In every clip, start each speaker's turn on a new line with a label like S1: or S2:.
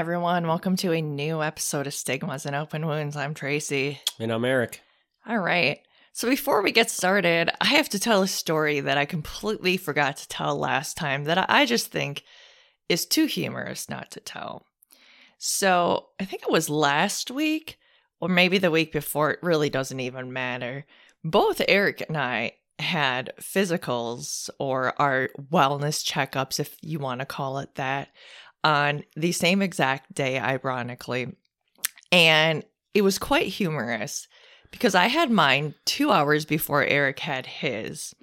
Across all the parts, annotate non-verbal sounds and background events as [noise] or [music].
S1: Everyone, welcome to a new episode of Stigmas and Open Wounds. I'm Tracy.
S2: And I'm Eric.
S1: All right. So before we get started, I have to tell a story that I completely forgot to tell last time that I just think is too humorous not to tell. So I think it was last week, or maybe the week before, it really doesn't even matter. Both Eric and I had physicals or our wellness checkups, if you want to call it that, on the same exact day, ironically. And it was quite humorous because I had mine two hours before Eric had his.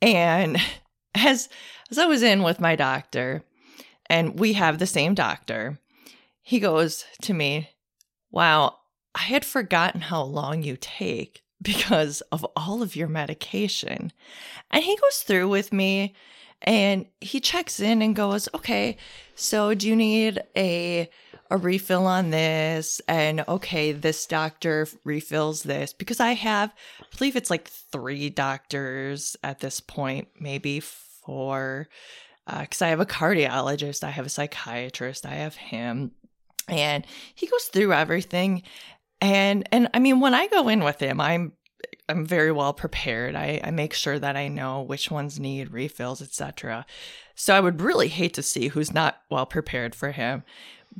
S1: And [laughs] as as I was in with my doctor, and we have the same doctor, he goes to me, Wow, I had forgotten how long you take because of all of your medication. And he goes through with me and he checks in and goes, "Okay, so do you need a a refill on this?" And okay, this doctor refills this because I have I believe it's like 3 doctors at this point, maybe 4 because uh, I have a cardiologist, I have a psychiatrist, I have him, and he goes through everything. And and I mean, when I go in with him, I'm I'm very well prepared. I, I make sure that I know which ones need refills, etc. So I would really hate to see who's not well prepared for him.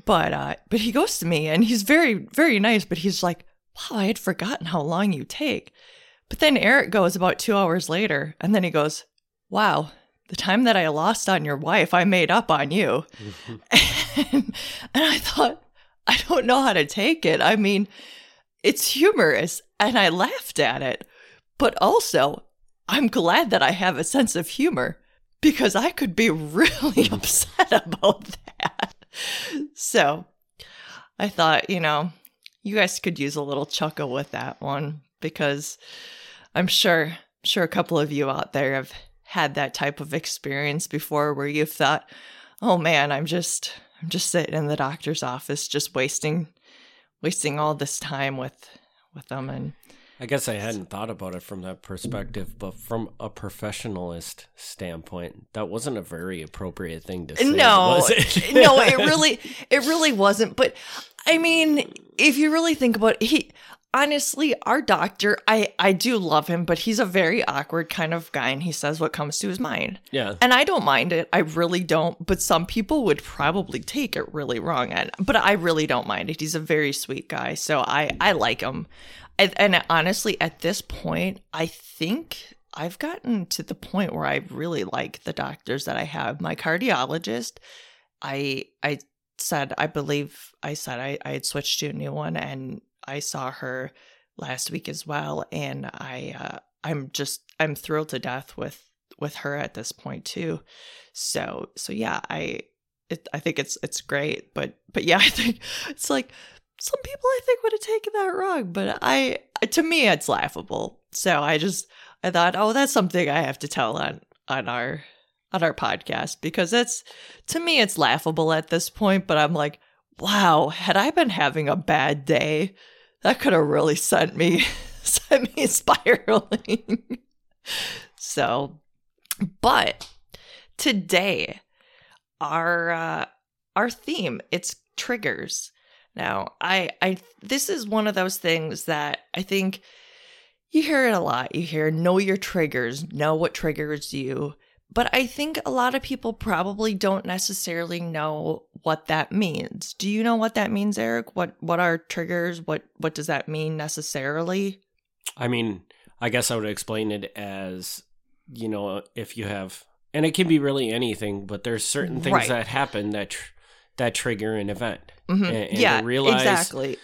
S1: But uh, but he goes to me and he's very very nice. But he's like, "Wow, I had forgotten how long you take." But then Eric goes about two hours later, and then he goes, "Wow, the time that I lost on your wife, I made up on you." [laughs] [laughs] and, and I thought, I don't know how to take it. I mean, it's humorous and I laughed at it. But also, I'm glad that I have a sense of humor because I could be [laughs] really hmm. upset about that. So I thought, you know, you guys could use a little chuckle with that one because I'm sure sure a couple of you out there have had that type of experience before where you've thought, "Oh man, I'm just I'm just sitting in the doctor's office just wasting wasting all this time with with them and
S2: I guess I hadn't thought about it from that perspective, but from a professionalist standpoint, that wasn't a very appropriate thing to say.
S1: No,
S2: was it? [laughs]
S1: no, it [laughs] really, it really wasn't. But I mean, if you really think about it, he honestly, our doctor, I I do love him, but he's a very awkward kind of guy, and he says what comes to his mind.
S2: Yeah,
S1: and I don't mind it. I really don't. But some people would probably take it really wrong, and but I really don't mind it. He's a very sweet guy, so I I like him. And, and honestly, at this point, I think I've gotten to the point where I really like the doctors that I have. My cardiologist, I I said I believe I said I, I had switched to a new one and I saw her last week as well and I uh, I'm just I'm thrilled to death with with her at this point too. So so yeah, I it, I think it's it's great, but but yeah, [laughs] I think it's like some people I think would have taken that wrong, but I to me it's laughable. So I just I thought, oh, that's something I have to tell on on our on our podcast because it's to me it's laughable at this point, but I'm like, wow, had I been having a bad day, that could have really sent me [laughs] sent me spiraling. so, but today our uh, our theme it's triggers now, I I this is one of those things that I think you hear it a lot. You hear know your triggers, know what triggers you. But I think a lot of people probably don't necessarily know what that means. Do you know what that means, Eric? What what are triggers? What what does that mean necessarily?
S2: I mean, I guess I would explain it as, you know, if you have and it can be really anything, but there's certain things right. that happen that tr- that trigger an event.
S1: Mm-hmm. And, and yeah, realize exactly.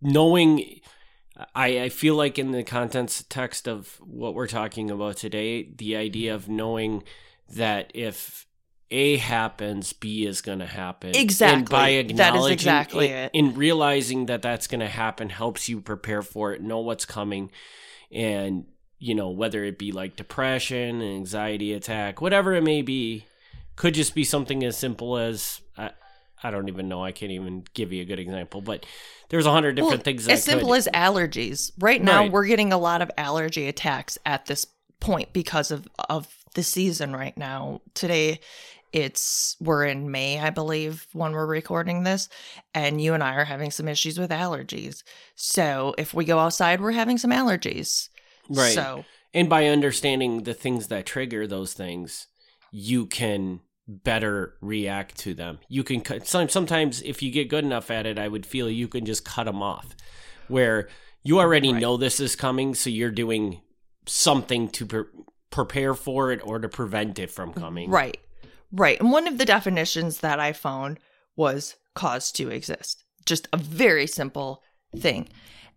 S2: Knowing, I, I feel like in the contents text of what we're talking about today, the idea of knowing that if a happens, B is going to happen.
S1: Exactly. And by acknowledging that is exactly it.
S2: In realizing that that's going to happen helps you prepare for it, know what's coming, and you know whether it be like depression, anxiety attack, whatever it may be, could just be something as simple as I, don't even know. I can't even give you a good example, but there's a hundred different well, things.
S1: As simple could. as allergies. Right now, right. we're getting a lot of allergy attacks at this point because of of the season right now. Today it's we're in May, I believe, when we're recording this, and you and I are having some issues with allergies. So if we go outside, we're having some allergies.
S2: Right.
S1: So
S2: And by understanding the things that trigger those things, you can better react to them. You can cut some, sometimes if you get good enough at it, I would feel you can just cut them off. Where you already
S1: Right.
S2: know this is coming, so you're doing something to pre- prepare for it or to prevent it from coming.
S1: Right. Right. And one of the definitions that I found was cause to exist. Just a very simple thing.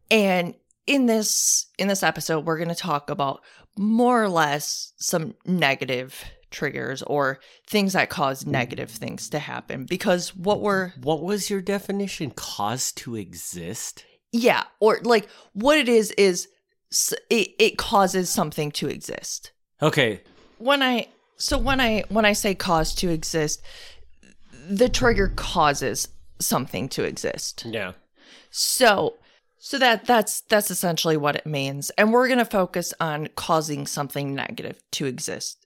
S1: And in this in this episode we're going to talk about more or less some negative triggers or things that cause negative mm. things to happen because what we're
S2: What was your definition? Cause to exist?
S1: yeah, or like what it is is it, it causes something to exist.
S2: Okay.
S1: when I so when I when I say cause to exist, the trigger causes something to exist.
S2: Yeah.
S1: So so that that's that's essentially what it means. And we're going to focus on causing something negative to exist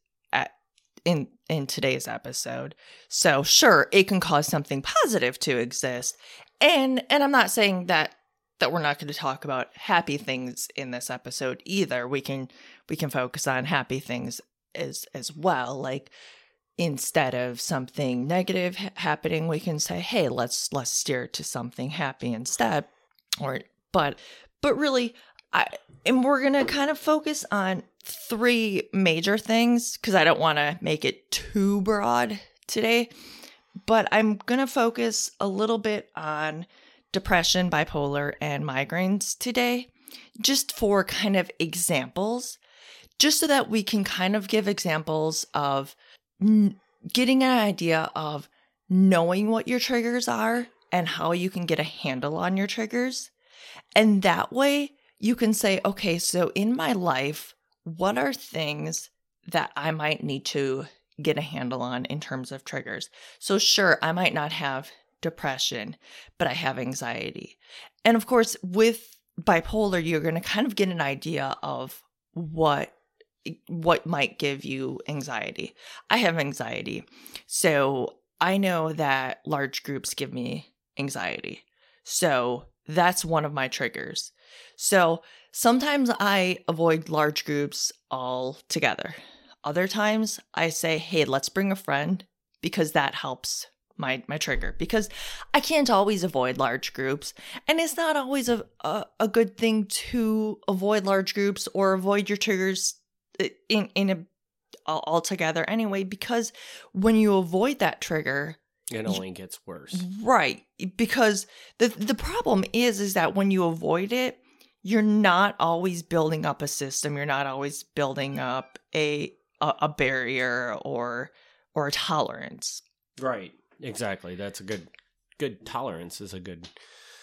S1: in in today's episode. So sure, it can cause something positive to exist. And and I'm not saying that that we're not going to talk about happy things in this episode either. We can we can focus on happy things as as well like instead of something negative ha- happening we can say hey let's let's steer to something happy instead or but but really i and we're gonna kind of focus on three major things because i don't want to make it too broad today but i'm gonna focus a little bit on depression bipolar and migraines today just for kind of examples just so that we can kind of give examples of n- getting an idea of knowing what your triggers are and how you can get a handle on your triggers. And that way you can say, okay, so in my life, what are things that I might need to get a handle on in terms of triggers? So, sure, I might not have depression, but I have anxiety. And of course, with bipolar, you're going to kind of get an idea of what eh, what might give you anxiety. I have anxiety. So I know that large groups give me anxiety. So that's one of my triggers. So sometimes I avoid large groups altogether. Other times I say, hey, let's bring a friend because that helps my my trigger because I can't always avoid large groups and it's not always a, a, a good thing to avoid large groups or avoid your triggers in in a al- altogether anyway because when you avoid that trigger
S2: It only gets worse.
S1: right because the the problem is is that when you avoid it you're not always building up a system you're not always building up a a, a barrier or or a tolerance
S2: Right. Exactly. That's a good good tolerance is a good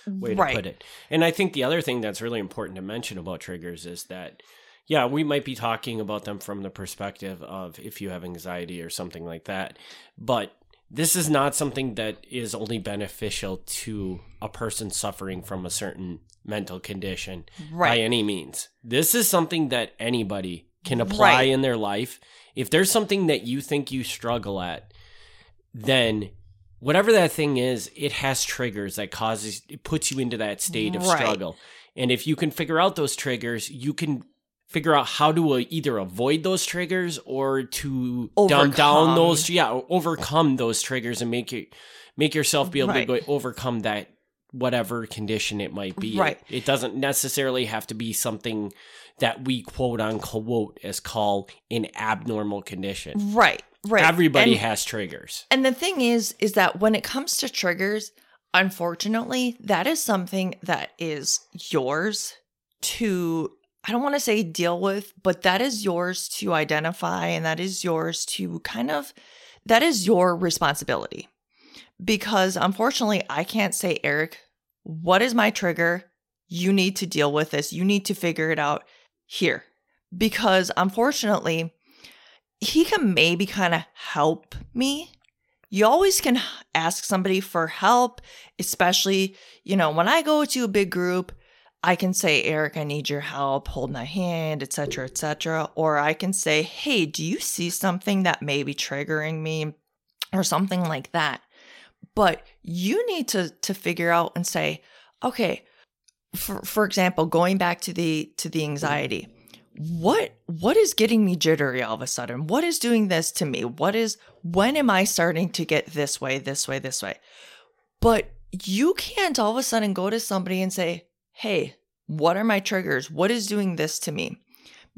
S2: way to
S1: right
S2: put it. And I think the other thing that's really important to mention about triggers is that yeah, we might be talking about them from the perspective of if you have anxiety or something like that. But this is not something that is only beneficial to a person suffering from a certain mental condition by any means. This is something that anybody can apply
S1: Right.
S2: in their life. If there's something that you think you struggle at, then whatever that thing is, it has triggers that causes it puts you into that state of
S1: Right.
S2: struggle. And if you can figure out those triggers, you can figure out how to uh, either avoid those triggers or to dumb down
S1: Overcome.
S2: those yeah, overcome those triggers and make it make yourself be able
S1: Right.
S2: to overcome that whatever condition it might be.
S1: Right.
S2: It doesn't necessarily have to be something that we quote unquote as call an abnormal condition.
S1: right right
S2: Everybody
S1: And-
S2: has triggers.
S1: And the thing is, is that when it comes to triggers, unfortunately, that is something that is yours to, I don't want to say deal with, but that is yours to identify and that is yours to kind of, that is your responsibility. Because unfortunately, I can't say, Eric, what is my trigger? You need to deal with this. You need to figure it out here. Because unfortunately, he can maybe kind of help me. You always can ask somebody for help, especially, you know, when I go to a big group, I can say, Eric, I need your help, hold my hand, etc., etc. Or I can say, hey, do you see something that may be triggering me? or something like that. But you need to to figure out and say, okay, for for example, going back to the to the anxiety, what what is getting me jittery all of a sudden? What is doing this to me? What is when am I starting to get this way, this way, this way? But you can't all of a sudden go to somebody and say, "Hey, what are my triggers? What is doing this to me?"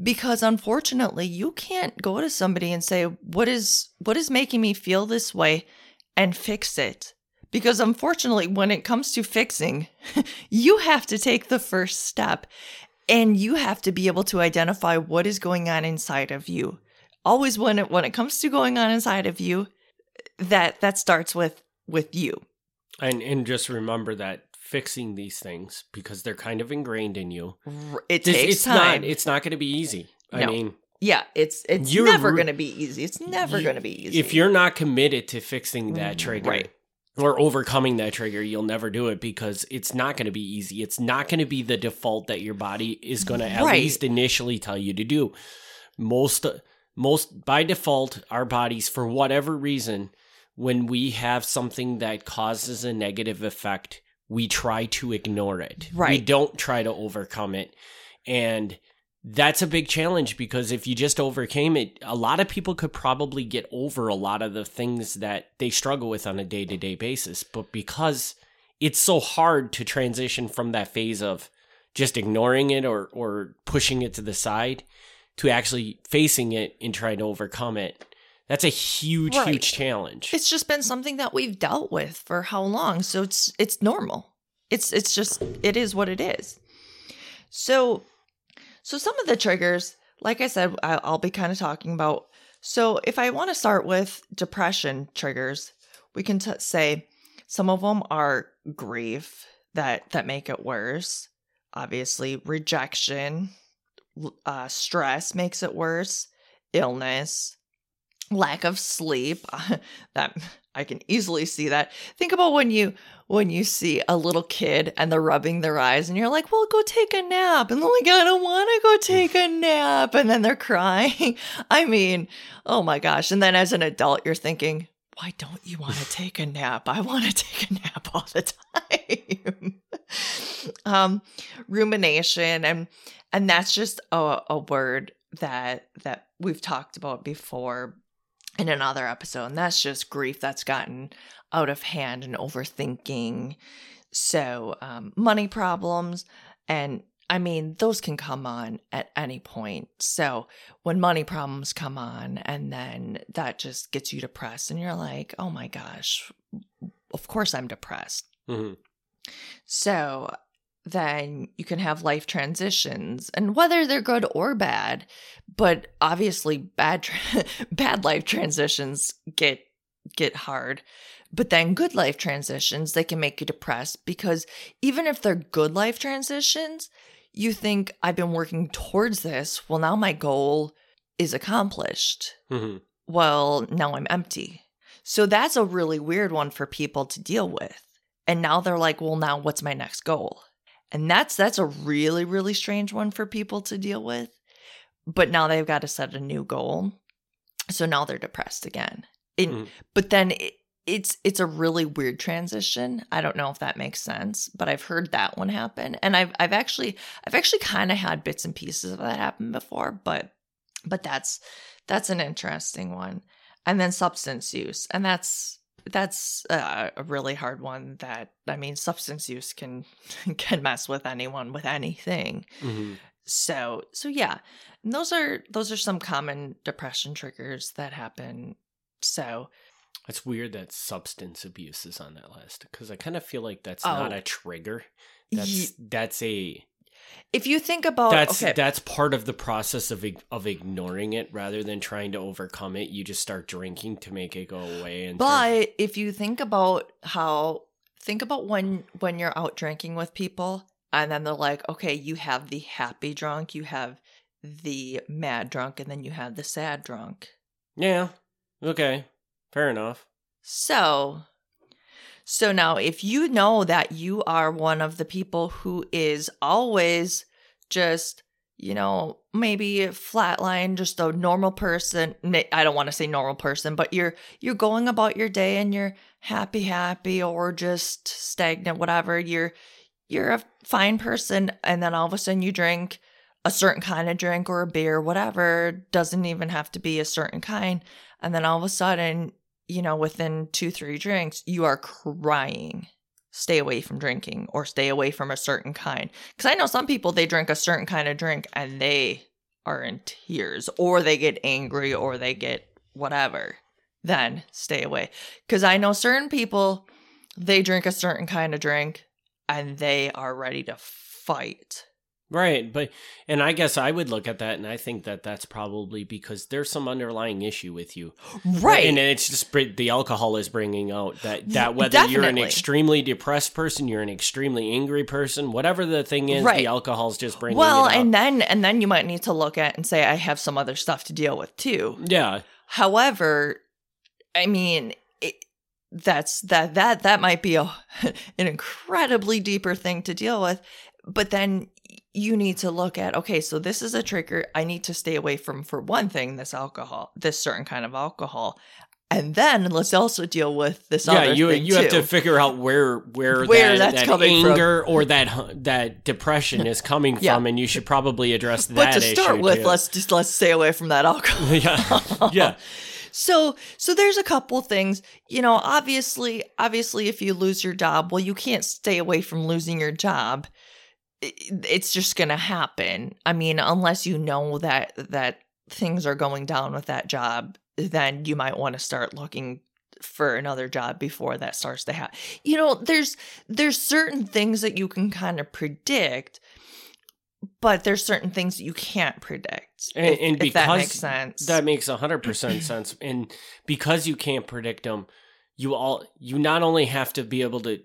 S1: Because unfortunately, you can't go to somebody and say, "What is what is making me feel this way?" and fix it. Because unfortunately, when it comes to fixing, [laughs] you have to take the first step and you have to be able to identify what is going on inside of you. Always when it when it comes to going on inside of you, that that starts with with you.
S2: And and just remember that fixing these things because they're kind of ingrained in you.
S1: It takes
S2: it's
S1: time.
S2: not it's not going to be easy. I
S1: No.
S2: mean,
S1: yeah, it's it's never going to be easy. It's never going to be easy.
S2: if you're not committed to fixing that mm, trigger
S1: Right.
S2: or overcoming that trigger, you'll never do it because it's not going to be easy. It's not going to be the default that your body is going to at
S1: Right.
S2: least initially tell you to do. Most most by default our bodies for whatever reason when we have something that causes a negative effect, we try to ignore it.
S1: Right.
S2: We don't try to overcome it. And that's a big challenge because if you just overcame it, a lot of people could probably get over a lot of the things that they struggle with on a day to day basis. But because it's so hard to transition from that phase of just ignoring it or, or pushing it to the side to actually facing it and trying to overcome it, that's a huge,
S1: Right.
S2: huge challenge.
S1: it's just been something that we've dealt with for how long so it's it's normal it's it's just it is what it is so so some of the triggers like i said i'll be kind of talking about so if i want to start with depression triggers we can t- say some of them are grief that that make it worse obviously rejection uh, stress makes it worse illness lack of sleep [laughs] that i can easily see that. Think about when you when you see a little kid and they're rubbing their eyes and you're like well go take a nap. And they're like i don't want to go take a [laughs] nap. And then they're crying. [laughs] I mean oh my gosh. And then as an adult you're thinking why don't you want to take a nap? I want to take a nap all the time. Um rumination and and that's just a, a word that that we've talked about before in another episode and that's just grief that's gotten out of hand and overthinking. So um, money problems and i mean those can come on at any point. So when money problems come on and then that just gets you depressed and you're like oh my gosh of course i'm depressed.
S2: Mm-hmm.
S1: so then you can have life transitions and whether they're good or bad, but obviously bad tra- [laughs] bad life transitions get get hard. But then good life transitions, they can make you depressed because even if they're good life transitions, you think I've been working towards this. Well, now my goal is accomplished
S2: Mhm.
S1: well, now I'm empty. So that's a really weird one for people to deal with. And now they're like, well, now what's my next goal? And that's that's a really really strange one for people to deal with. But now they've got to set a new goal. So now they're depressed again. And,
S2: Mhm.
S1: But then it, it's it's a really weird transition. I don't know if that makes sense, but I've heard that one happen. And I've I've actually I've actually kind of had bits and pieces of that happen before, but but that's that's an interesting one. And then substance use. And that's that's a really hard one that I mean substance use can [laughs] can mess with anyone with anything.
S2: Mhm.
S1: So so yeah. And those are those are some common depression triggers that happen. So
S2: It's weird that substance abuse is on that list because I kind of feel like that's not
S1: Oh.
S2: a trigger.
S1: Ye-
S2: That's that's a
S1: if you think about
S2: that's
S1: okay,
S2: that's part of the process of of ignoring it rather than trying to overcome it. You just start drinking to make it go away. And
S1: But if you think about how think about when when you're out drinking with people and then they're like, okay, you have the happy drunk, you have the mad drunk, and then you have the sad drunk.
S2: yeah, okay, fair enough.
S1: So so now if you know that you are one of the people who is always just you know, maybe flatline, just a normal person. I don't want to say normal person, but you're you're going about your day and you're happy, happy, or just stagnant, whatever. You're you're a fine person, and then all of a sudden you drink a certain kind of drink or a beer, whatever. Doesn't even have to be a certain kind, and then all of a sudden, you know, within two three drinks, you are crying stay away from drinking or stay away from a certain kind. Because I know some people, they drink a certain kind of drink and they are in tears or they get angry or they get whatever. Then stay away. Because I know certain people, they drink a certain kind of drink and they are ready to fight.
S2: Right, but and I guess I would look at that and I think that that's probably because there's some underlying issue with you.
S1: Right.
S2: And it's just the alcohol is bringing out that that whether Definitely. you're an extremely depressed person, you're an extremely angry person, whatever the thing is, right. the alcohol's just bringing
S1: Well, and then and then you might need to look at and say I have some other stuff to deal with too.
S2: Yeah.
S1: However, I mean, it, that's that that that might be a [laughs] an incredibly deeper thing to deal with but then you need to look at okay so this is a trigger i need to stay away from for one thing this alcohol this certain kind of alcohol and then let's also deal with this yeah, other
S2: you
S1: thing
S2: you
S1: too.
S2: have to figure out where where, [laughs]
S1: where
S2: that,
S1: that's
S2: that anger
S1: from.
S2: or that that depression is coming [laughs]
S1: Yeah.
S2: from, and you should probably address that.
S1: but to start with
S2: too.
S1: let's just let's stay away from that alcohol [laughs]
S2: yeah, yeah,
S1: so so there's a couple things you know obviously obviously if you lose your job well you can't stay away from losing your job it's just gonna happen. I mean unless you know that that things are going down with that job then you might want to start looking for another job before that starts to happen you know there's there's certain things that you can kind of predict but there's certain things that you can't predict
S2: and,
S1: if,
S2: and
S1: if that makes sense.
S2: that makes hundred percent [clears throat] sense, and because you can't predict them, you all you not only have to be able to,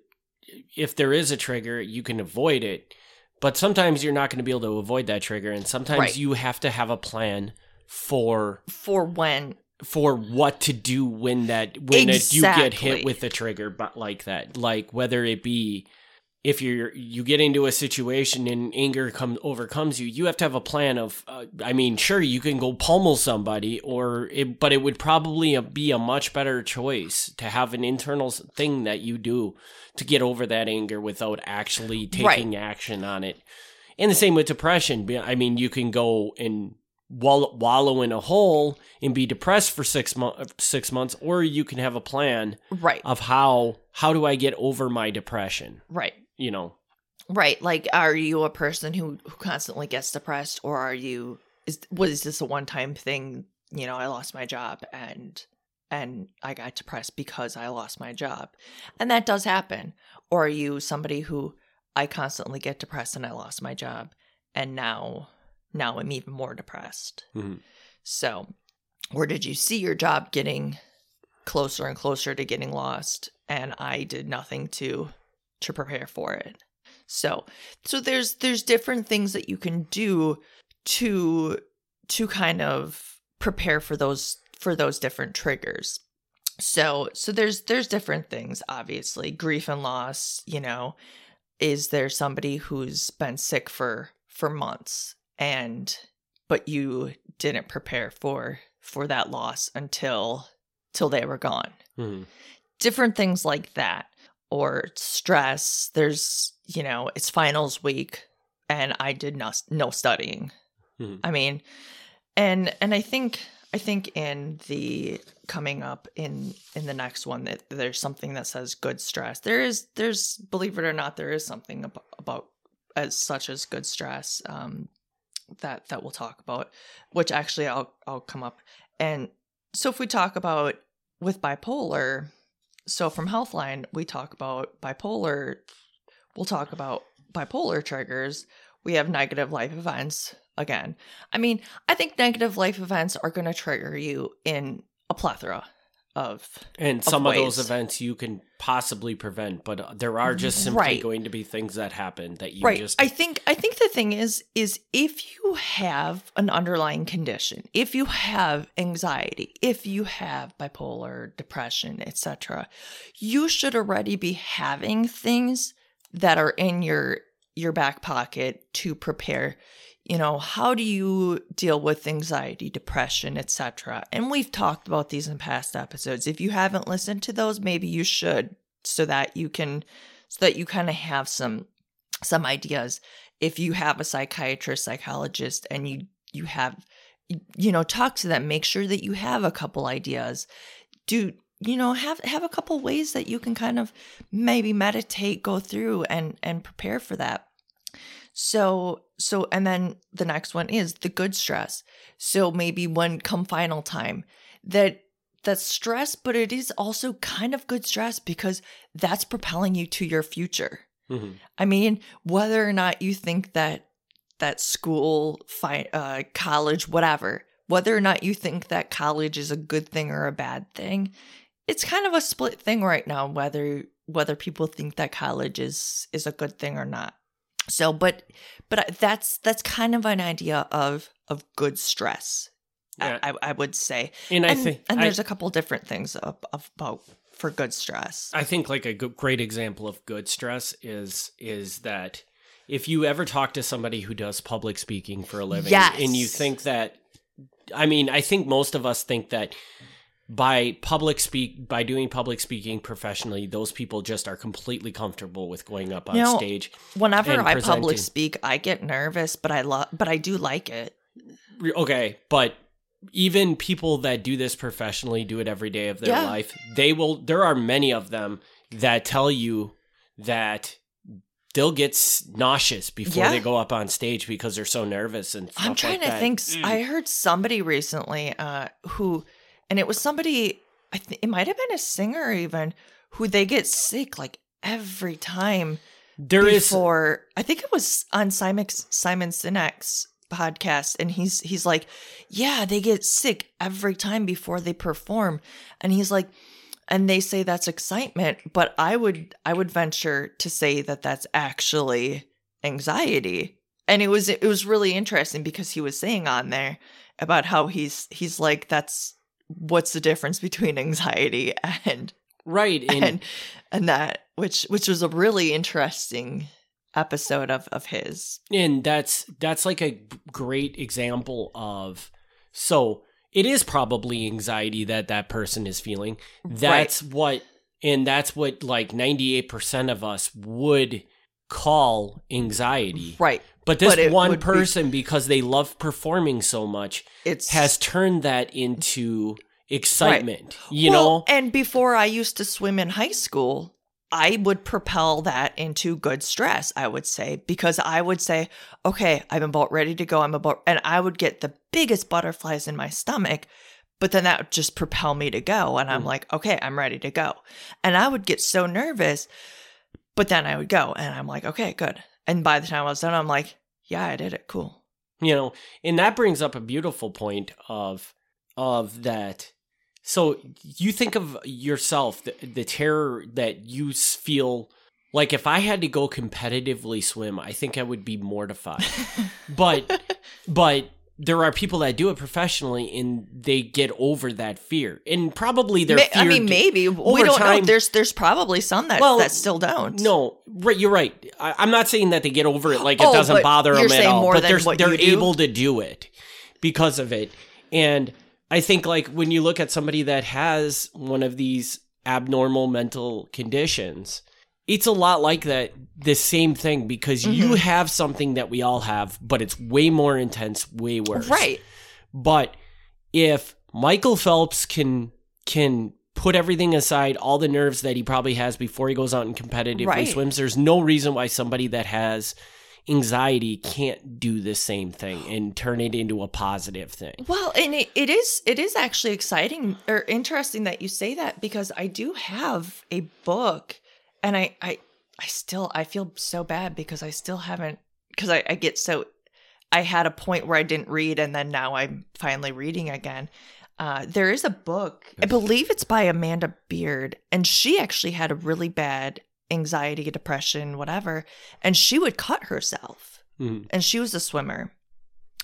S2: if there is a trigger, you can avoid it, but sometimes you're not going to be able to avoid that trigger, and sometimes
S1: Right.
S2: you have to have a plan for
S1: for when.
S2: for what to do when that when it, you get hit with a trigger but like that. Like whether it be if you're you get into a situation and anger comes overcomes you you have to have a plan of uh, i mean sure you can go pummel somebody or it, but it would probably be a much better choice to have an internal thing that you do to get over that anger without actually taking action on it. And the same with depression. I mean you can go and wall- wallow in a hole and be depressed for six months six months or you can have a plan
S1: right.
S2: of how how do i get over my depression?
S1: Right
S2: you know
S1: Right. Like, are you a person who, who constantly gets depressed, or are you? Is was this a one time thing? You know, I lost my job and and I got depressed because I lost my job, and that does happen. Or are you somebody who I constantly get depressed and I lost my job, and now now I'm even more depressed.
S2: Mhm.
S1: So, or did you see your job getting closer and closer to getting lost, and I did nothing to to prepare for it? So, so there's there's different things that you can do to to kind of prepare for those for those different triggers. So, so there's there's different things obviously. Grief and loss, you know, is there somebody who's been sick for for months and but you didn't prepare for for that loss until till they were gone
S2: Mhm.
S1: different things like that or stress there's you know it's finals week and i did not no studying.
S2: Mhm.
S1: i mean and and i think i think in the coming up in in the next one that there's something that says good stress. There is there's believe it or not there is something about, about as such as good stress um that that we'll talk about which actually i'll i'll come up. And so if we talk about with bipolar so from healthline we talk about bipolar we'll talk about bipolar triggers. We have negative life events again. I mean i think negative life events are going to trigger you in a plethora of
S2: and some of, those events you can possibly prevent but there are just simply
S1: Right.
S2: going to be things that happen that you
S1: right
S2: just
S1: i think i think the thing is is if you have an underlying condition if you have anxiety if you have bipolar depression etc you should already be having things that are in your your back pocket to prepare you know, how do you deal with anxiety, depression, etc. And we've talked about these in past episodes. If you haven't listened to those, maybe you should so that you can so that you kind of have some some ideas if you have a psychiatrist, psychologist and you you have you know, talk to them, make sure that you have a couple ideas. Do you know have have a couple ways that you can kind of maybe meditate go through and and prepare for that so so and then the next one is the good stress. So maybe when come final time that that's stress but it is also kind of good stress because that's propelling you to your future. Mm-hmm. i mean whether or not you think that that school fi- uh, college whatever whether or not you think that college is a good thing or a bad thing it's kind of a split thing right now whether whether people think that college is is a good thing or not so but but that's that's kind of an idea of of good stress yeah. I, I would say
S2: and, and i think
S1: and there's I, a couple different things about for good stress
S2: i think like a good, great example of good stress is is that if you ever talk to somebody who does public speaking for a living
S1: yes.
S2: and you think that i mean i think most of us think that by public speak by doing public speaking professionally those people just are completely comfortable with going up on you know, stage
S1: whenever i presenting. public speak i get nervous but i love but i do like it
S2: okay but even people that do this professionally do it every day of their yeah. life they will there are many of them that tell you that they'll get nauseous before yeah. they go up on stage because they're so nervous and i'm
S1: trying
S2: like to
S1: that. think mm. i heard somebody recently uh, who and it was somebody I think it might have been a singer even who they get sick like every time.
S2: There
S1: before, is... I think it was on Simon Simon Sinek's podcast, and he's he's like, yeah, they get sick every time before they perform, and he's like, and they say that's excitement, but I would I would venture to say that that's actually anxiety. And it was it was really interesting because he was saying on there about how he's he's like that's what's the difference between anxiety [laughs] and
S2: right
S1: and and, and that which which was a really interesting episode of of his.
S2: And that's that's like a great example of so it is probably anxiety that that person is feeling. That's right. what and that's what like 98% of us would call anxiety.
S1: Right
S2: but this but one person, be, because they love performing so much,
S1: it's
S2: has turned that into excitement. Right. You well, know,
S1: and before I used to swim in high school, I would propel that into good stress. I would say because I would say, "Okay, I'm about ready to go. I'm about," and I would get the biggest butterflies in my stomach. But then that would just propel me to go, and I'm mm. like, "Okay, I'm ready to go," and I would get so nervous. But then I would go, and I'm like, "Okay, good." And by the time I was done, I'm like, yeah, I did it. Cool.
S2: You know, and that brings up a beautiful point of of that. So you think of yourself, the, the terror that you feel like if I had to go competitively swim, I think I would be mortified. [laughs] but but there are people that do it professionally and they get over that fear and probably their
S1: I mean, maybe we don't time, know. There's there's probably some that well, that still don't.
S2: No, right. You're right. I, am not saying that they get over it like it oh, doesn't bother them at all, but they're they're able to do it because of it. And I think like when you look at somebody that has one of these abnormal mental conditions it's a lot like that the same thing because mm-hmm. you have something that we all have but it's way more intense way worse
S1: right
S2: but if michael phelps can can put everything aside all the nerves that he probably has before he goes out and competitively right. swims there's no reason why somebody that has anxiety can't do the same thing and turn it into a positive thing.
S1: Well, and it, it is it is actually exciting or interesting that you say that because I do have a book and I, I, I still, I feel so bad because I still haven't, because I, I get so, I had a point where I didn't read, and then now I'm finally reading again. Uh, there is a book, I believe it's by Amanda Beard, and she actually had a really bad anxiety, depression, whatever, and she would cut herself. Mm. And she was a swimmer.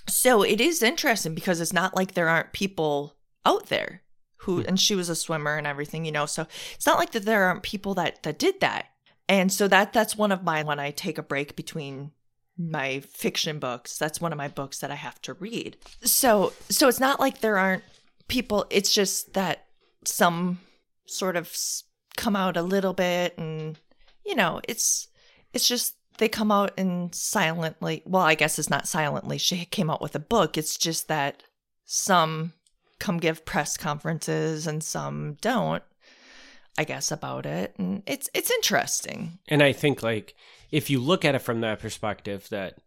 S1: So it is interesting because it's not like there aren't people out there who and she was a swimmer and everything you know so it's not like that there aren't people that that did that and so that that's one of my when i take a break between my fiction books. That's one of my books that I have to read. So so it's not like there aren't people. It's just that some sort of come out a little bit, and you know, it's it's just they come out and silently. Well, I guess it's not silently. She came out with a book. It's just that some come give press conferences and some don't. I guess about it, and it's it's interesting.
S2: And I think like if you look at it from that perspective that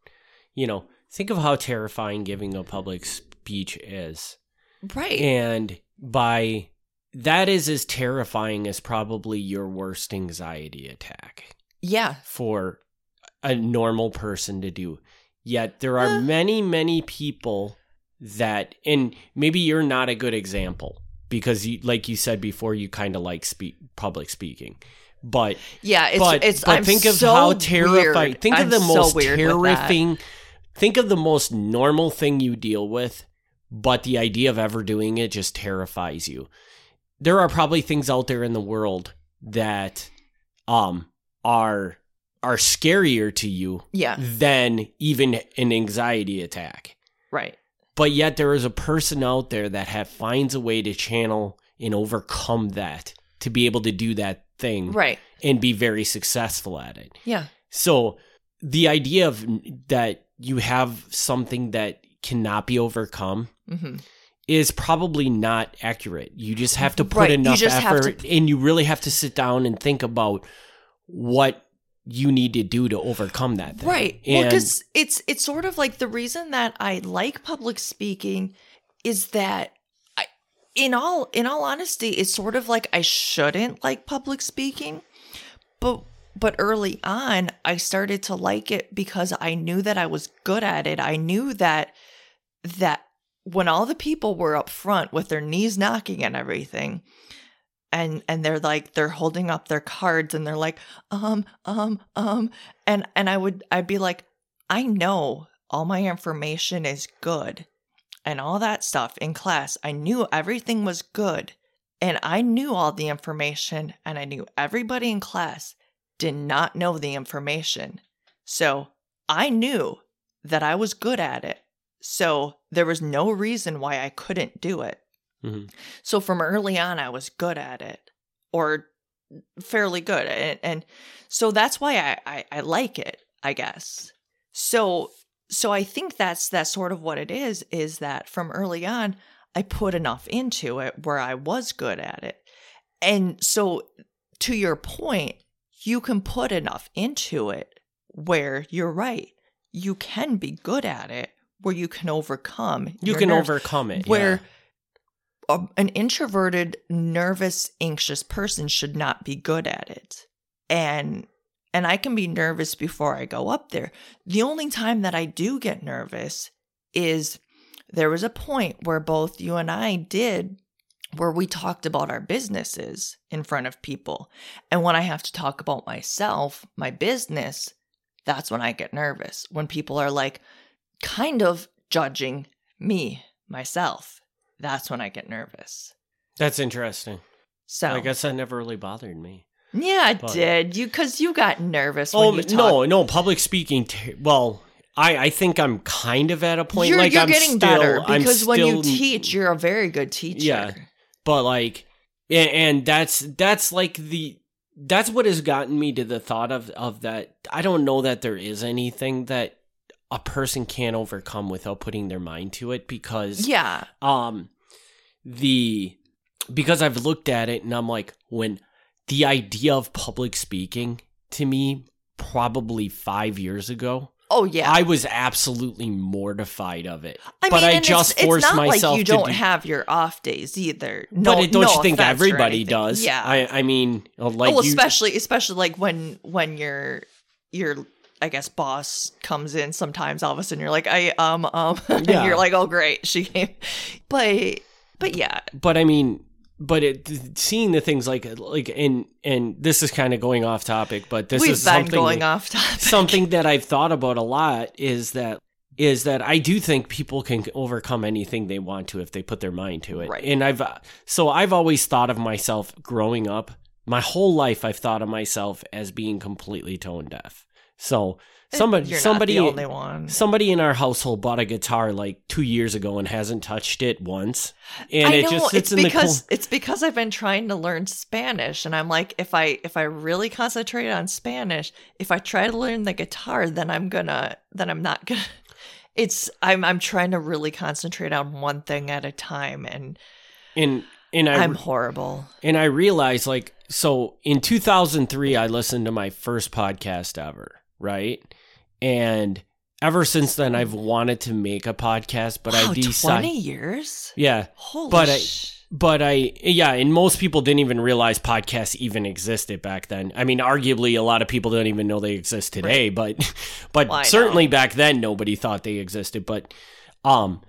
S2: you know, think of how terrifying giving a public speech is.
S1: Right.
S2: And by that is as terrifying as probably your worst anxiety attack
S1: yeah.
S2: for a normal person to do. Yet there are
S1: Uh.
S2: many, many people that, and maybe you're not a good example because, you, like you said before, you kind of like speak public speaking. But
S1: Yeah, it's
S2: but,
S1: it's.
S2: but
S1: I'm
S2: think of
S1: so
S2: how terrifying.
S1: weird.
S2: Think
S1: I'm
S2: of the
S1: so
S2: most
S1: weird with that.
S2: terrifying. Think of the most normal thing you deal with, but the idea of ever doing it just terrifies you. There are probably things out there in the world that um are are scarier to you
S1: Yeah,
S2: than even an anxiety attack.
S1: right.
S2: But yet there is a person out there that have, finds a way to channel and overcome that to be able to do that thing
S1: Right.
S2: and be very successful at it.
S1: Yeah.
S2: So the idea of that you have something that cannot be overcome
S1: hmm
S2: is probably not accurate. You just have to put
S1: Right,
S2: enough effort
S1: to-
S2: and you really have to sit down and think about what you need to do to overcome that thing.
S1: Right. well, because it's it's sort of like the reason that I like public speaking is that I, in all in all honesty, it's sort of like I shouldn't like public speaking, but but early on I started to like it because I knew that I was good at it. I knew that that when all the people were up front with their knees knocking and everything and and they're like they're holding up their cards and they're like um um um and and I would I'd be like I know all my information is good and all that stuff in class. I knew everything was good and I knew all the information and I knew everybody in class did not know the information. So I knew that I was good at it. So there was no reason why I couldn't do it
S2: Mhm.
S1: so from early on, I was good at it, or fairly good, and, and so that's why I, I I like it, I guess. So so I think that's that's sort of what it is. Is that from early on, I put enough into it where I was good at it, and so to your point, you can put enough into it where you're right. You can be good at it where you can overcome.
S2: you can
S1: nerves
S2: overcome it.
S1: where
S2: yeah.
S1: A, an introverted, nervous, anxious person should not be good at it. And and I can be nervous before I go up there. The only time that I do get nervous is there was a point where both you and I did where we talked about our businesses in front of people. And when I have to talk about myself, my business, that's when I get nervous. When people are like kind of judging me, myself. That's when I get nervous.
S2: That's interesting.
S1: So
S2: I guess that never really bothered me.
S1: yeah, it
S2: but-
S1: did. You because you got nervous. Oh, when
S2: Oh
S1: you
S2: no, no, public speaking. T- well, I I think I'm kind of at a point
S1: you're,
S2: like
S1: you're
S2: I'm
S1: getting
S2: still,
S1: better
S2: I'm
S1: because when you teach, you're a very good teacher.
S2: Yeah. but like and, and that's that's like the that's what has gotten me to the thought of of that i don't know that there is anything that a person can't overcome without putting their mind to it because
S1: Yeah.
S2: um the because i've looked at it and i'm like when the idea of public speaking to me probably five years ago
S1: Oh yeah.
S2: i was absolutely mortified of it
S1: I
S2: but
S1: mean,
S2: I just
S1: it's,
S2: forced
S1: it's not
S2: myself
S1: like you don't
S2: do-
S1: have your off days either. No,
S2: but it, don't
S1: no
S2: you think everybody does?
S1: Yeah.
S2: I, I mean, like
S1: oh,
S2: you,
S1: especially especially like when when your your I guess boss comes in sometimes all of a sudden you're like I um um [laughs] and
S2: Yeah.
S1: you're like oh great she came but but yeah
S2: but I mean, but it, seeing the things like like and and this is kind of going off topic, but this
S1: we've
S2: is something
S1: going
S2: that,
S1: off topic
S2: something that I've thought about a lot is that is that I do think people can overcome anything they want to if they put their mind to it.
S1: Right.
S2: And I've so I've always thought of myself growing up. My whole life I've thought of myself as being completely tone deaf. So eh, somebody
S1: You're
S2: somebody
S1: not the only one.
S2: somebody in our household bought a guitar like two years ago and hasn't touched it once, and
S1: I
S2: it
S1: know
S2: just
S1: it's
S2: sits in the
S1: because it's because I've been trying to learn Spanish, and I'm like, if I if I really concentrate on Spanish, if I try to learn the guitar, then I'm gonna then I'm not gonna. [laughs] It's I'm I'm trying to really concentrate on one thing at a time, and
S2: And and I
S1: I'm horrible.
S2: and I realized like so in 2003 I listened to my first podcast ever, right? And ever since then I've wanted to make a podcast, but
S1: wow,
S2: I decided
S1: twenty years.
S2: yeah,
S1: Holy
S2: But I-
S1: sh-
S2: but I yeah, and most people didn't even realize podcasts even existed back then. I mean, arguably a lot of people don't even know they exist today, but [laughs] but
S1: Well,
S2: certainly
S1: know.
S2: back then nobody thought they existed, but um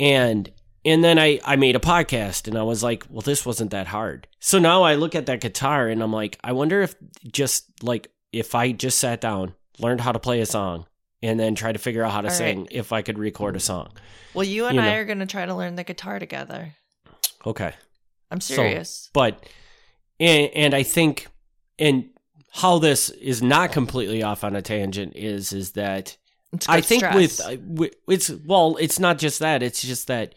S2: and and then I I made a podcast and I was like, well this wasn't that hard. So now I look at that guitar and I'm like, I wonder if just like if I just sat down, learned how to play a song and then tried to figure out how to
S1: All right.
S2: sing if I could record a song.
S1: well, you and
S2: you
S1: I
S2: know.
S1: are gonna try to learn the guitar together.
S2: Okay.
S1: I'm
S2: So-
S1: serious.
S2: but and, and I think and how this is not completely off on a tangent is is that I think
S1: stress.
S2: with, uh, with it's well it's not just that it's just that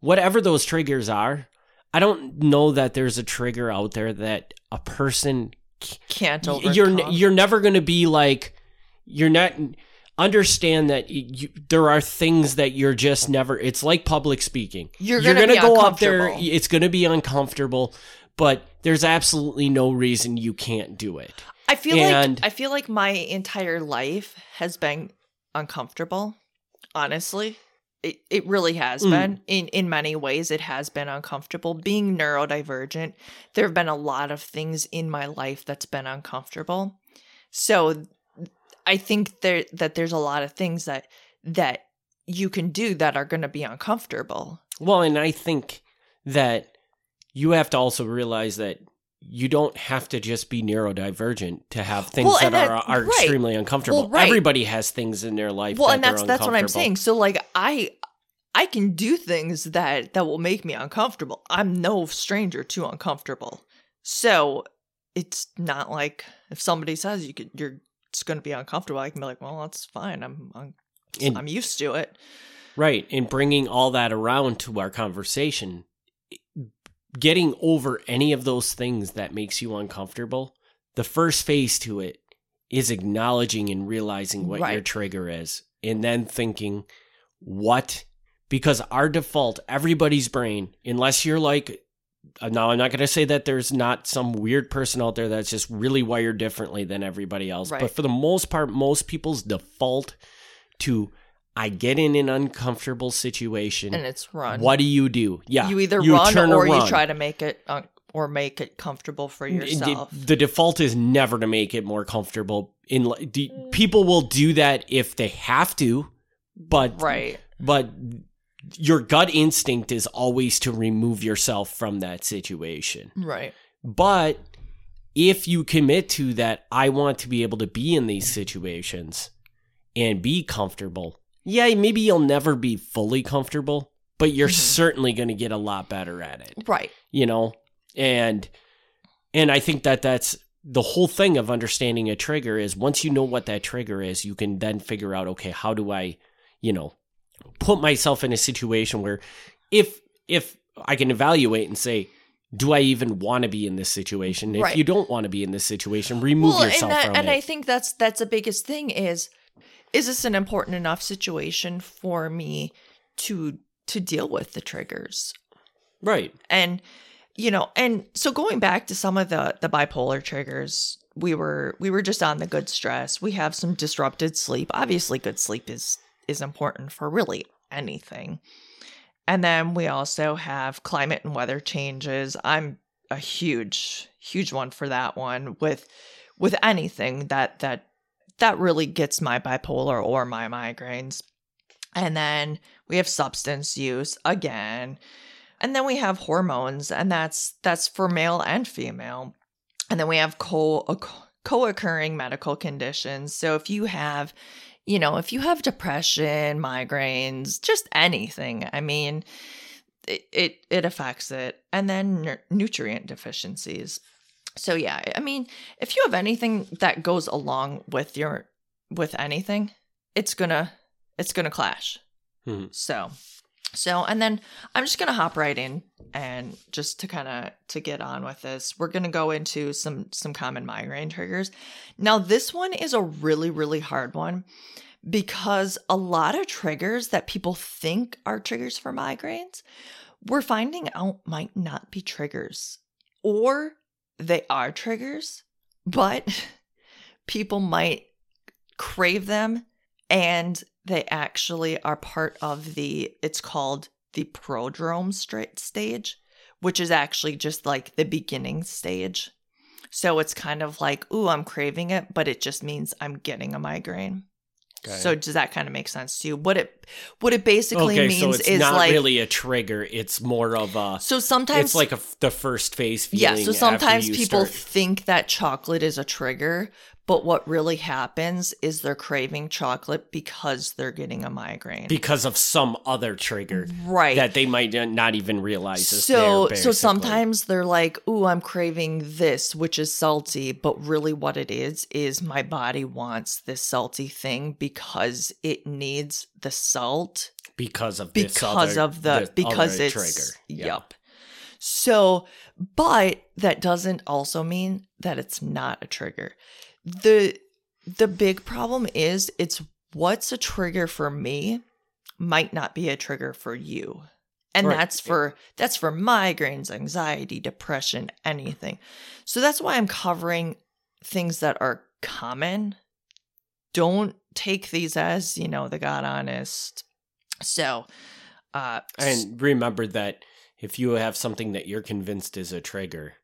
S2: whatever those triggers are I don't know that there's a trigger out there that a person
S1: can't overcome.
S2: you're you're never going to be like you're not understand that you, there are things that you're just never it's like public speaking
S1: You're gonna be
S2: go up there it's going to be uncomfortable but there's absolutely no reason you can't do it
S1: I feel
S2: And-
S1: like I feel like my entire life has been uncomfortable. Honestly, it it really has
S2: Mm.
S1: been in in many ways. It has been uncomfortable. Being neurodivergent, there have been a lot of things in my life that's been uncomfortable. So, I think there that there's a lot of things that that you can do that are going to be uncomfortable.
S2: well and i think that you have to also realize that you don't have to just be neurodivergent to have things
S1: Well,
S2: that
S1: that-
S2: are, are
S1: right.
S2: extremely uncomfortable.
S1: Well, right.
S2: Everybody has things in their life.
S1: well
S2: that
S1: and that's that's what i'm saying so like i i can do things that that will make me uncomfortable i'm no stranger to uncomfortable so it's not like if somebody says you could you're it's going to be uncomfortable i can be like well that's fine i'm i'm,
S2: And-
S1: I'm used to it
S2: Right. And bringing all that around to our conversation, getting over any of those things that makes you uncomfortable, the first phase to it is acknowledging and realizing what your trigger is and then thinking what because our default everybody's brain unless you're like Uh, now I'm not going to say that there's not some weird person out there that's just really wired differently than everybody else,
S1: Right.
S2: but for the most part most people's default to I get in an uncomfortable situation.
S1: and it's run
S2: What do you do? Yeah,
S1: you either run
S2: turn
S1: or
S2: run.
S1: you try to make it un- or make it comfortable for
S2: And the-
S1: yourself
S2: The, default is never to make it more comfortable. In people will do that if they have to, but
S1: right
S2: but your gut instinct is always to remove yourself from that situation.
S1: right
S2: But if you commit to that, I want to be able to be in these situations and be comfortable. Yeah, maybe you'll never be fully comfortable, but you're
S1: Mhm.
S2: certainly going to get a lot better at it
S1: right
S2: you know and and i think that that's the whole thing of understanding a trigger is once you know what that trigger is you can then figure out okay how do i you know put myself in a situation where if if i can evaluate and say do i even want to be in this situation? If
S1: Right.
S2: you don't want to be in this situation remove
S1: well,
S2: yourself
S1: and, that,
S2: from
S1: and
S2: it.
S1: I think that's that's the biggest thing is is this an important enough situation for me to to deal with the triggers?
S2: Right.
S1: And you know and so going back to some of the the bipolar triggers we were we were just on the good stress. We have some disrupted sleep. Obviously good sleep is is important for really anything. And then we also have climate and weather changes. I'm a huge huge one for that one with with anything that that that really gets my bipolar or my migraines. And then we have substance use again. And then we have hormones and that's that's for male and female. And then we have co co-occurring medical conditions. So if you have you know if you have depression migraines just anything i mean it it, it affects it and then nu- nutrient deficiencies so yeah i mean if you have anything that goes along with your with anything, it's gonna it's gonna clash.
S2: Mhm.
S1: So so and then I'm just gonna hop right in and just to kind of to get on with this, we're gonna go into some some common migraine triggers. Now this one is a really really hard one because a lot of triggers that people think are triggers for migraines, we're finding out might not be triggers or they are triggers, but [laughs] people might crave them and they actually are part of the it's called the prodrome stage which is actually just like the beginning stage. So it's kind of like ooh i'm craving it but it just means i'm getting a migraine.
S2: Okay.
S1: so does that kind of make sense to you? What it what it basically
S2: okay,
S1: means
S2: so it's
S1: is
S2: not
S1: like
S2: really a trigger. It's more of a.
S1: so sometimes
S2: It's like a, the first phase feeling.
S1: yeah so sometimes people
S2: start-
S1: think that chocolate is a trigger but what really happens is they're craving chocolate because they're getting a migraine
S2: because of some other trigger
S1: right
S2: that they might not even realize is
S1: so
S2: there,
S1: so sometimes they're like ooh i'm craving this which is salty but really what it is is my body wants this salty thing because it needs the salt
S2: because of this
S1: because
S2: other-
S1: of the because it's
S2: trigger. Yeah.
S1: yep so but that doesn't also mean that it's not a trigger the the big problem is it's what's a trigger for me might not be a trigger for you and
S2: Right.
S1: that's for that's for migraines anxiety depression anything so that's why i'm covering things that are common don't take these as you know the god honest so uh
S2: And remember that if you have something that you're convinced is a trigger,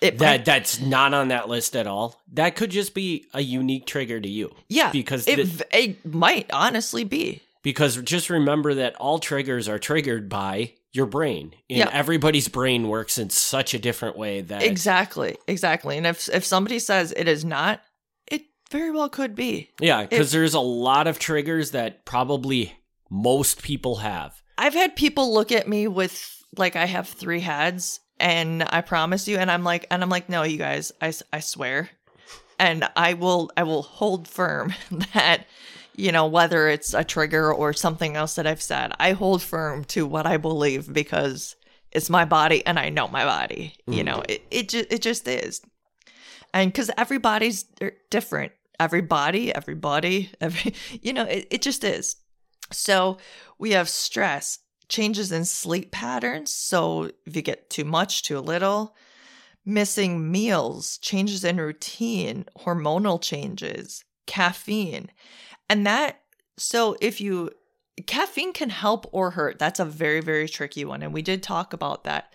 S1: it
S2: that
S1: might-
S2: that's not on that list at all, that could just be a unique trigger to you.
S1: yeah
S2: Because
S1: it, it might honestly be
S2: because just remember that all triggers are triggered by your brain. And
S1: Yeah.
S2: everybody's brain works in such a different way that
S1: exactly exactly and if if somebody says it is not very well could be.
S2: Yeah, because there's a lot of triggers that probably most people have.
S1: I've had people look at me with like I have three heads and I promise you and I'm like and I'm like no you guys I, I swear. And I will I will hold firm [laughs] that you know whether it's a trigger or something else that I've said I hold firm to what I believe because it's my body and I know my body you mm. know it it, ju- it just is and because everybody's er, different everybody everybody every [laughs] you know it, it just is so we have stress, changes in sleep patterns. So if you get too much, too little, missing meals, changes in routine, hormonal changes, caffeine. And that, so if you, caffeine can help or hurt. That's a very, very tricky one. And we did talk about that.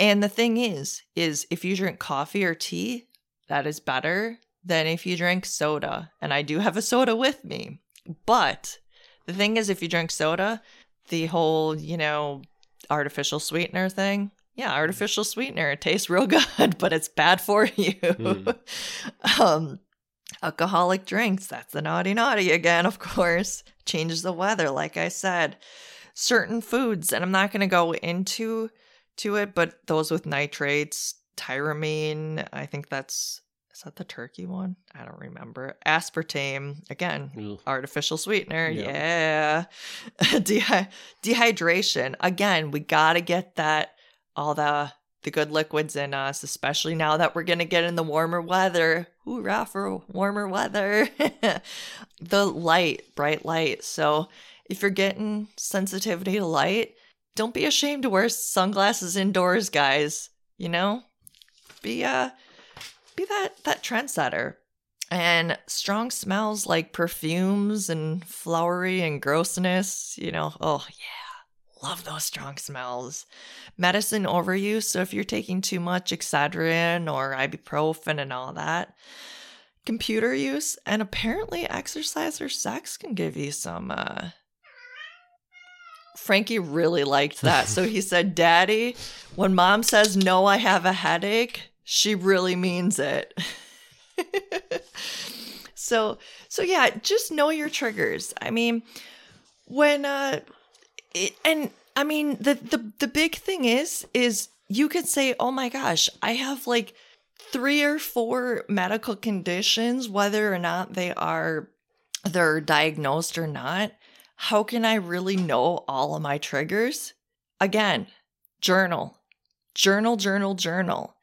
S1: And the thing is, is if you drink coffee or tea, that is better than if you drink soda. And I do have a soda with me. But the thing is, if you drink soda, the whole, you know, artificial sweetener thing, yeah, artificial sweetener, it tastes real good, [laughs] but it's bad for you.
S2: Mm. [laughs]
S1: um, alcoholic drinks, that's the naughty naughty again, of course. Changes the weather, like I said. Certain foods, and I'm not going to go into to it, but those with nitrates, tyramine, I think that's is that the turkey one? I don't remember. Aspartame, again,
S2: Ugh.
S1: artificial sweetener.
S2: Yeah.
S1: Yeah. [laughs] Dehy- dehydration. Again, we got to get that all the the good liquids in us, especially now that we're going to get in the warmer weather. Hoorah for warmer weather. [laughs] the light, bright light. So, if you're getting sensitivity to light, don't be ashamed to wear sunglasses indoors, guys. You know? Be uh be that that trendsetter. And strong smells like perfumes and flowery and grossness, you know, oh yeah, love those strong smells. Medicine overuse, so if you're taking too much Excedrin or ibuprofen and all that, computer use, and apparently exercise or sex can give you some uh Frankie really liked that. So he [laughs] said, Daddy, when mom says no, I have a headache, she really means it. so so yeah, just know your triggers. I mean, when uh it, and I mean the the the big thing is is you could say, "Oh my gosh, I have like three or four medical conditions whether or not they are they're diagnosed or not, how can I really know all of my triggers? Again, journal, journal, journal, journal.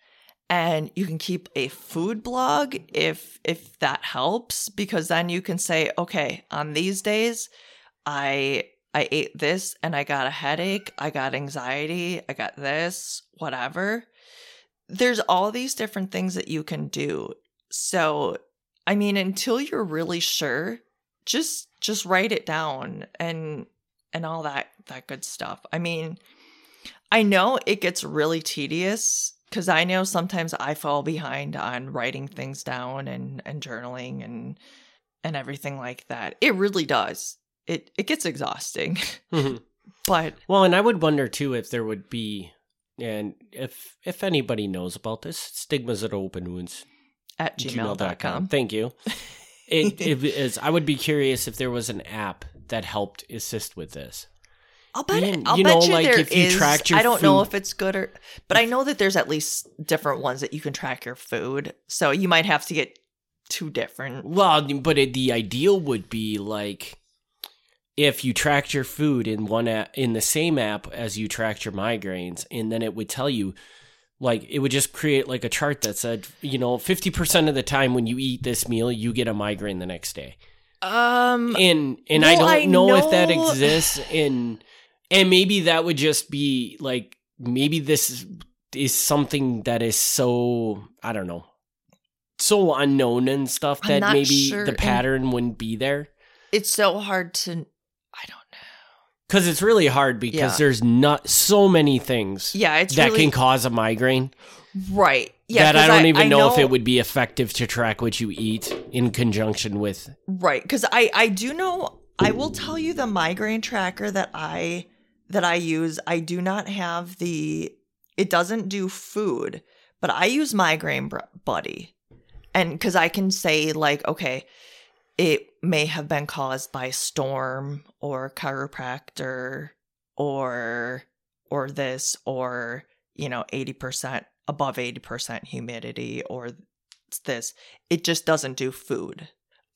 S1: And you can keep a food blog if if that helps because then you can say, okay, on these days I I ate this and I got a headache, I got anxiety, I got this, whatever. There's all these different things that you can do. So, I mean, until you're really sure, just just write it down and and all that that good stuff. I mean, I know it gets really tedious cuz I know sometimes I fall behind on writing things down and and journaling and and everything like that. It really does it it gets exhausting.
S2: Mhm. [laughs]
S1: but
S2: Well, and I would wonder too if there would be, and if if anybody knows about this, stigmas at open wounds
S1: at gmail.com.
S2: Thank you. [laughs] It, it is. I would be curious if there was an app that helped assist with this.
S1: I'll bet
S2: Man,
S1: I'll
S2: you
S1: bet
S2: know,
S1: you
S2: like,
S1: there
S2: if you
S1: is-
S2: tracked your
S1: I don't know if it's good or but I know that there's at least different ones that you can track your food. So you might have to get two different.
S2: Well, but it, the ideal would be like if you tracked your food in one app in the same app as you tracked your migraines, and then it would tell you. Like it would just create like a chart that said, you know, fifty percent of the time when you eat this meal, you get a migraine the next day.
S1: Um
S2: and and I don't
S1: I
S2: know, if that exists in and maybe that would just be like maybe this is, is something that is so I don't know so unknown and stuff that maybe
S1: sure,
S2: the
S1: and-
S2: pattern wouldn't be there
S1: it's so hard to I don't know.
S2: because it's really hard because
S1: Yeah.
S2: there's not so many things
S1: Yeah,
S2: that
S1: really
S2: can cause a migraine
S1: right. Yeah,
S2: that I don't even know, if it would be effective to track what you eat in conjunction with
S1: Right, because I I do know I will tell you the migraine tracker that I that I use. I do not have the it doesn't do food, but I use Migraine Buddy, and because I can say like okay, it may have been caused by storm or chiropractor or or this or you know eighty percent above eighty percent humidity or this. It just doesn't do food.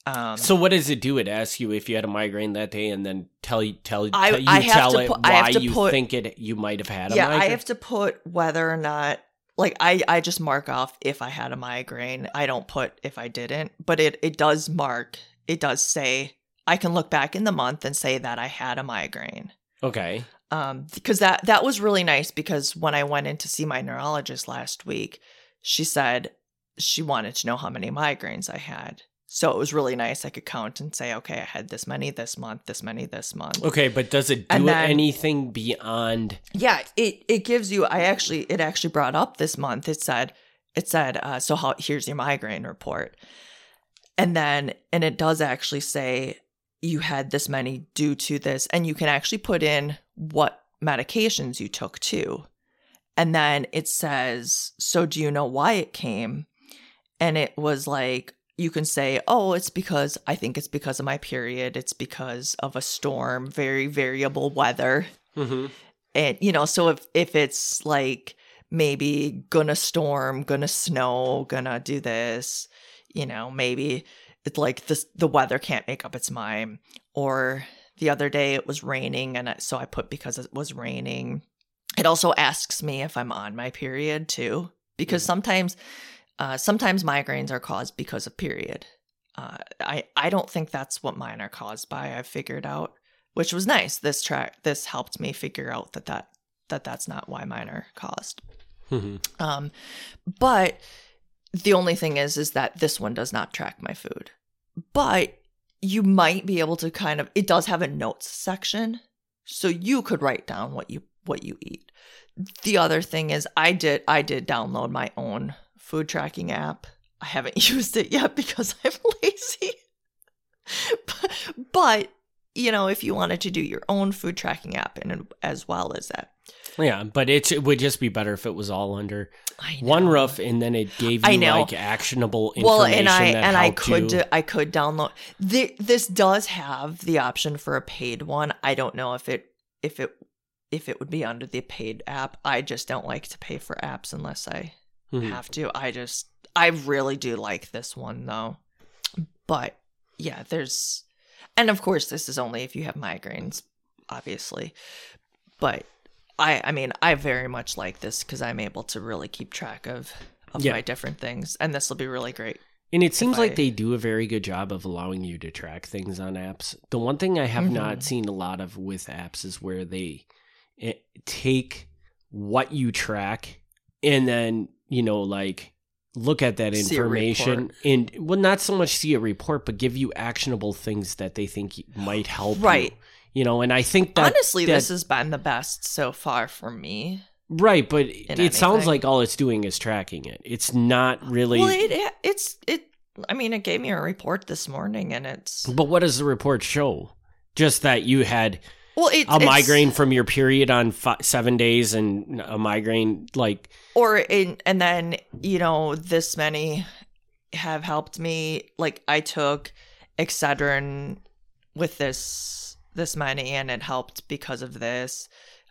S1: Um,
S2: So what does it do? It asks you if you had a migraine that day, and then tell you tell,
S1: I-
S2: tell you
S1: I have
S2: tell
S1: to
S2: it
S1: put- I have
S2: why you
S1: put-
S2: think it you might have had a
S1: yeah,
S2: migraine.
S1: I have to put whether or not like I I just mark off if I had a migraine. I don't put if I didn't, but it it does mark. It does say I can look back in the month and say that I had a migraine.
S2: okay.
S1: Um because that that was really nice because when I went in to see my neurologist last week, she said she wanted to know how many migraines I had. So it was really nice. I could count and say, okay, I had this many this month, this many this month.
S2: Okay, but does it do
S1: then-
S2: anything beyond?
S1: Yeah, it it gives you. I actually it actually brought up this month. It said it said uh, so. How here's your migraine report, and then and it does actually say you had this many due to this, and you can actually put in what medications you took too, and then it says so. Do you know why it came? And it was like you can say, oh, it's because I think it's because of my period. It's because of a storm, very variable weather
S2: Mhm.
S1: and you know so if if it's like maybe gonna storm gonna snow gonna do this you know maybe it's like this the weather can't make up its mind or the other day it was raining and so i put because it was raining it also asks me if i'm on my period too because
S2: Mhm.
S1: sometimes uh sometimes migraines are caused because of period uh i i don't think that's what mine are caused by i've figured out which was nice. This track this helped me figure out that that that that's not why mine are caused.
S2: Mhm.
S1: Um, but the only thing is, is that this one does not track my food. But you might be able to kind of. It does have a notes section, so you could write down what you what you eat. The other thing is, I did I did download my own food tracking app. I haven't [laughs] used it yet because [laughs] I'm lazy. but, but you know, if you wanted to do your own food tracking app and as well as that,
S2: Yeah, but it's, it would just be better if it was all under one roof, and then it gave you like actionable information
S1: well and i and i could
S2: you.
S1: do- i could download the, this does have the option for a paid one i don't know if it if it if it would be under the paid app i just don't like to pay for apps unless i
S2: Mhm.
S1: have to i just i really do like this one though but yeah there's And of course, this is only if you have migraines, obviously. But I, I mean, I very much like this because I'm able to really keep track of of
S2: Yeah.
S1: my different things, and this will be really great.
S2: And it seems
S1: I-
S2: like they do a very good job of allowing you to track things on apps. The one thing I have not
S1: Mhm.
S2: seen a lot of with apps is where they eh, take what you track and then, you know, like look at that information and well not so much see a report but give you actionable things that they think might help
S1: Right.
S2: you. You know, and I think that
S1: Honestly,
S2: that-
S1: this has been the best so far for me.
S2: right, but it,
S1: in
S2: sounds like all it's doing is tracking it. It's not really
S1: Well, it it's it. I mean, it gave me a report this morning, and it's
S2: But what does the report show? Just that you had
S1: well,
S2: a
S1: it's-
S2: migraine from your period on fi- seven days and a migraine like
S1: or in and then you know this many have helped me like i took excedrin with this this many and it helped because of this.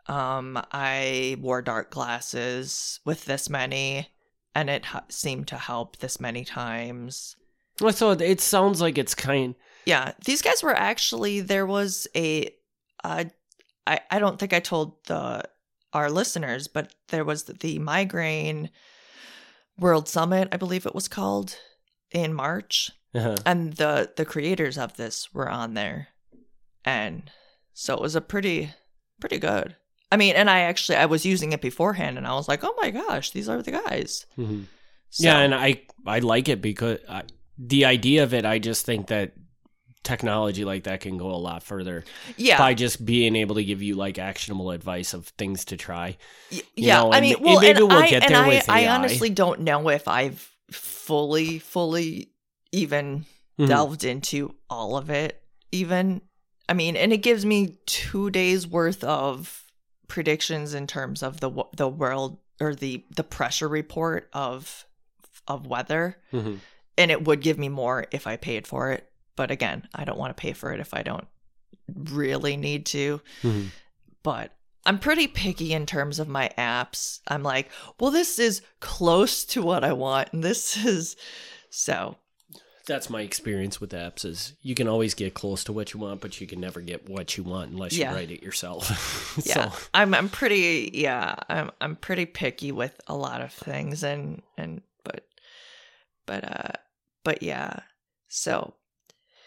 S1: Um i wore dark glasses with this many and it h- seemed to help this many times.
S2: Well, so it sounds like it's kind
S1: yeah these guys were actually there was a uh, I, I don't think i told the our listeners but there was the migraine world summit i believe it was called in march.
S2: Uh
S1: and the the creators of this were on there. And so it was a pretty pretty good. I mean and i actually i was using it beforehand and i was like oh my gosh these are the guys.
S2: Mhm.
S1: So-
S2: yeah and i i like it because I, the idea of it i just think that technology like that can go a lot further
S1: yeah
S2: by just being able to give you like actionable advice of things to try you
S1: yeah,
S2: know,
S1: I
S2: and
S1: mean, well,
S2: maybe
S1: and
S2: we'll
S1: I,
S2: get there
S1: I,
S2: with
S1: I honestly don't know if I've fully, fully even
S2: Mhm.
S1: delved into all of it. Even, I mean, and it gives me two days worth of predictions in terms of the the world or the the pressure report of of weather,
S2: Mhm.
S1: and it would give me more if I paid for it. But again, I don't want to pay for it if I don't really need to
S2: Mhm.
S1: but I'm pretty picky in terms of my apps. I'm like, well, this is close to what I want, and this [laughs] is so.
S2: that's my experience with apps is you can always get close to what you want but you can never get what you want unless
S1: Yeah.
S2: you write it yourself [laughs]
S1: Yeah,
S2: so
S1: I'm I'm pretty yeah I'm I'm pretty picky with a lot of things, and and but but uh but yeah, so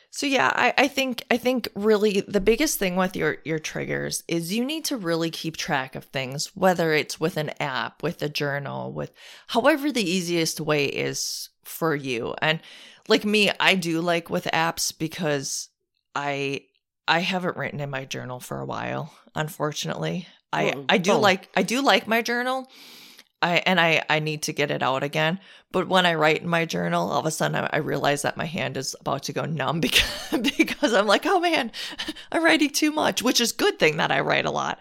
S1: so yeah, I I think I think really the biggest thing with your your triggers is you need to really keep track of things, whether it's with an app, with a journal, with however the easiest way is for you. And like me, I do like with apps because I I haven't written in my journal for a while, unfortunately. I
S2: oh,
S1: I do
S2: oh.
S1: like I do like my journal. I and I I need to get it out again. But when I write in my journal, all of a sudden I, I realize that my hand is about to go numb [laughs] because because I'm like, oh man, [laughs] I'm writing too much, which is good thing that I write a lot.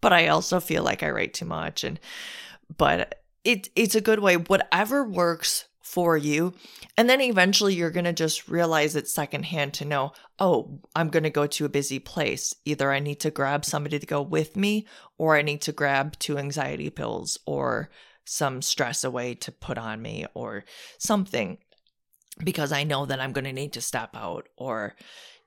S1: But I also feel like I write too much, and but it it's a good way. Whatever works for you, and then eventually you're gonna just realize it secondhand to know, oh, I'm gonna go to a busy place. Either I need to grab somebody to go with me, or I need to grab two anxiety pills, or some stress away to put on me, or something, because I know that I'm gonna need to step out, or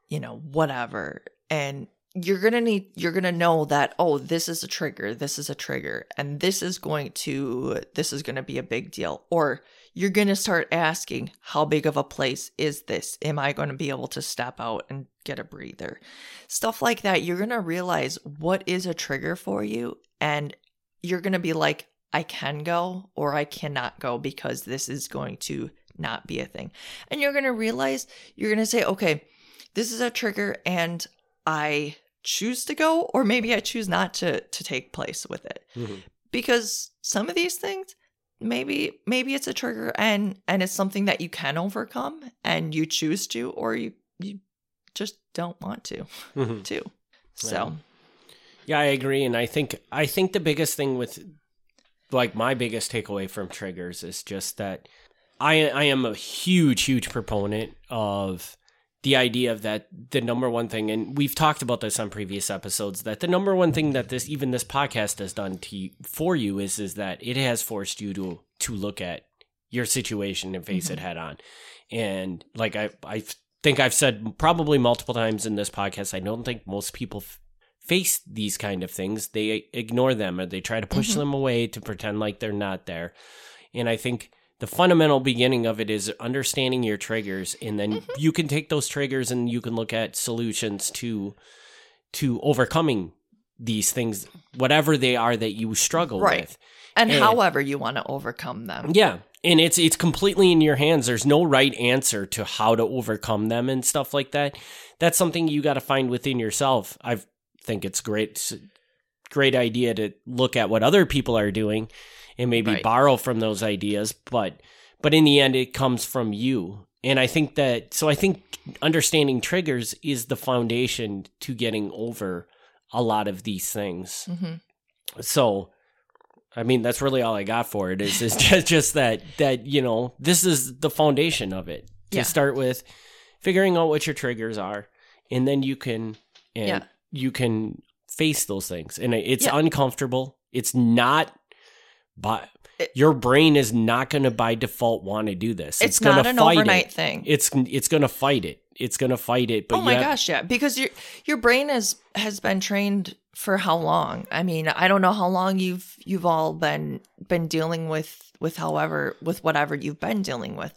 S1: you know, whatever. And you're gonna need you're gonna know that oh this is a trigger this is a trigger and this is going to this is gonna be a big deal or you're gonna start asking how big of a place is this am i going to be able to step out and get a breather stuff like that you're gonna realize what is a trigger for you and you're gonna be like i can go or i cannot go because this is going to not be a thing and you're gonna realize you're gonna say okay this is a trigger and I choose to go or maybe I choose not to to take place with it.
S2: Mhm.
S1: Because some of these things maybe maybe it's a trigger and and it's something that you can overcome and you choose to or you you just don't want to
S2: Mhm.
S1: too. So,
S2: Yeah, I agree, and I think I think the biggest thing with like my biggest takeaway from triggers is just that I I am a huge huge proponent of the idea of that the number one thing and we've talked about this on previous episodes that the number one thing that this even this podcast has done to for you is is that it has forced you to to look at your situation and face it head on and like I I think I've said probably multiple times in this podcast, I don't think most people f- face these kind of things. They ignore them or they try to push
S1: Mhm.
S2: them away to pretend like they're not there. And I think the fundamental beginning of it is understanding your triggers and then
S1: Mm-hmm.
S2: you can take those triggers and you can look at solutions to to overcoming these things whatever they are that you struggle
S1: Right.
S2: with.
S1: And
S2: And-
S1: however you want to overcome them.
S2: Yeah. And it's it's completely in your hands. There's no right answer to how to overcome them and stuff like that. That's something you got to find within yourself. I think it's great it's great idea to look at what other people are doing and maybe
S1: Right.
S2: borrow from those ideas, but but in the end it comes from you. And I think that so I think understanding triggers is the foundation to getting over a lot of these things
S1: hmm
S2: so i mean that's really all i got for it is is [laughs] just, just that that you know this is the foundation of it to
S1: Yeah.
S2: start with figuring out what your triggers are and then you can and
S1: Yeah.
S2: you can face those things and it's
S1: Yeah.
S2: uncomfortable it's not but your brain is not going to by default want to do this
S1: It's,
S2: gonna
S1: not an
S2: fight
S1: overnight
S2: it.
S1: thing.
S2: it's it's going to fight it it's going to fight it but
S1: oh my gosh, yeah. Because your your brain has has been trained for how long? I mean, I don't know how long you've you've all been been dealing with with however with whatever you've been dealing with.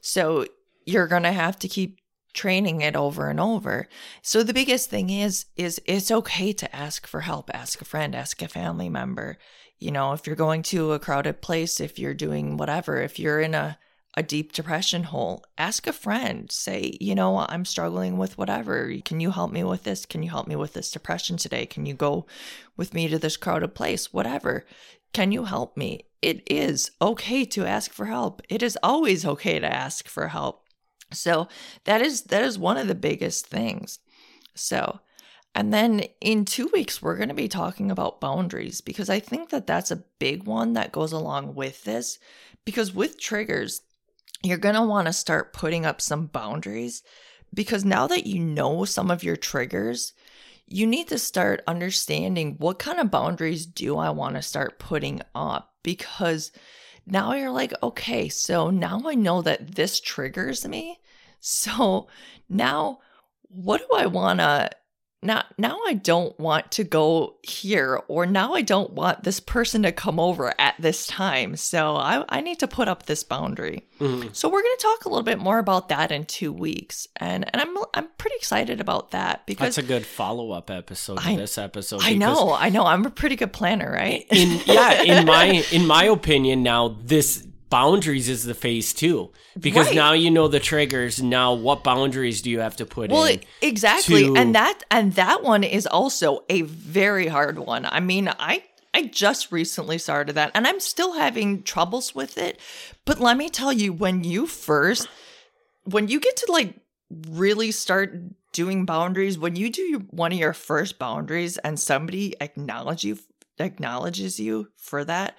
S1: So you're gonna have to keep training it over and over. So the biggest thing is is it's okay to ask for help. Ask a friend, ask a family member. You know, if you're going to a crowded place, if you're doing whatever, if you're in a a deep depression hole, ask a friend. Say, you know, I'm struggling with whatever. Can you help me with this? Can you help me with this depression today? Can you go with me to this crowded place? Whatever. Can you help me? It is okay to ask for help. It is always okay to ask for help. So that is that is one of the biggest things. So and then in 2 weeks we're going to be talking about boundaries because I think that that's a big one that goes along with this because with triggers you're going to want to start putting up some boundaries because now that you know some of your triggers, you need to start understanding what kind of boundaries do I want to start putting up because now you're like, okay, so now I know that this triggers me. So now what do I want to now now I don't want to go here or now I don't want this person to come over at this time. So I I need to put up this boundary.
S2: Mhm.
S1: So we're going to talk a little bit more about that in 2 weeks. And and I'm I'm pretty excited about that because
S2: that's a good follow-up episode to
S1: I-
S2: this episode
S1: I know, I know. I'm a pretty good planner, right?
S2: in yeah in my [laughs] in my opinion now this boundaries is the phase two because
S1: Right.
S2: now you know the triggers now what boundaries do you have to put in?
S1: Well,
S2: in
S1: exactly.
S2: to-
S1: And that and that one is also a very hard one. I mean, I I just recently started that and I'm still having troubles with it. But let me tell you when you first when you get to like really start doing boundaries, when you do one of your first boundaries and somebody acknowledge you acknowledges you for that,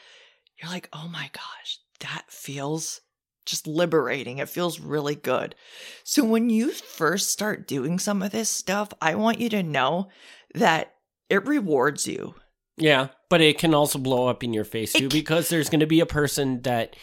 S1: you're like, "Oh my gosh, that feels just liberating. It feels really good." So when you first start doing some of this stuff, I want you to know that it rewards you.
S2: yeah but it can also blow up in your face too
S1: ca-
S2: because there's going to be a person that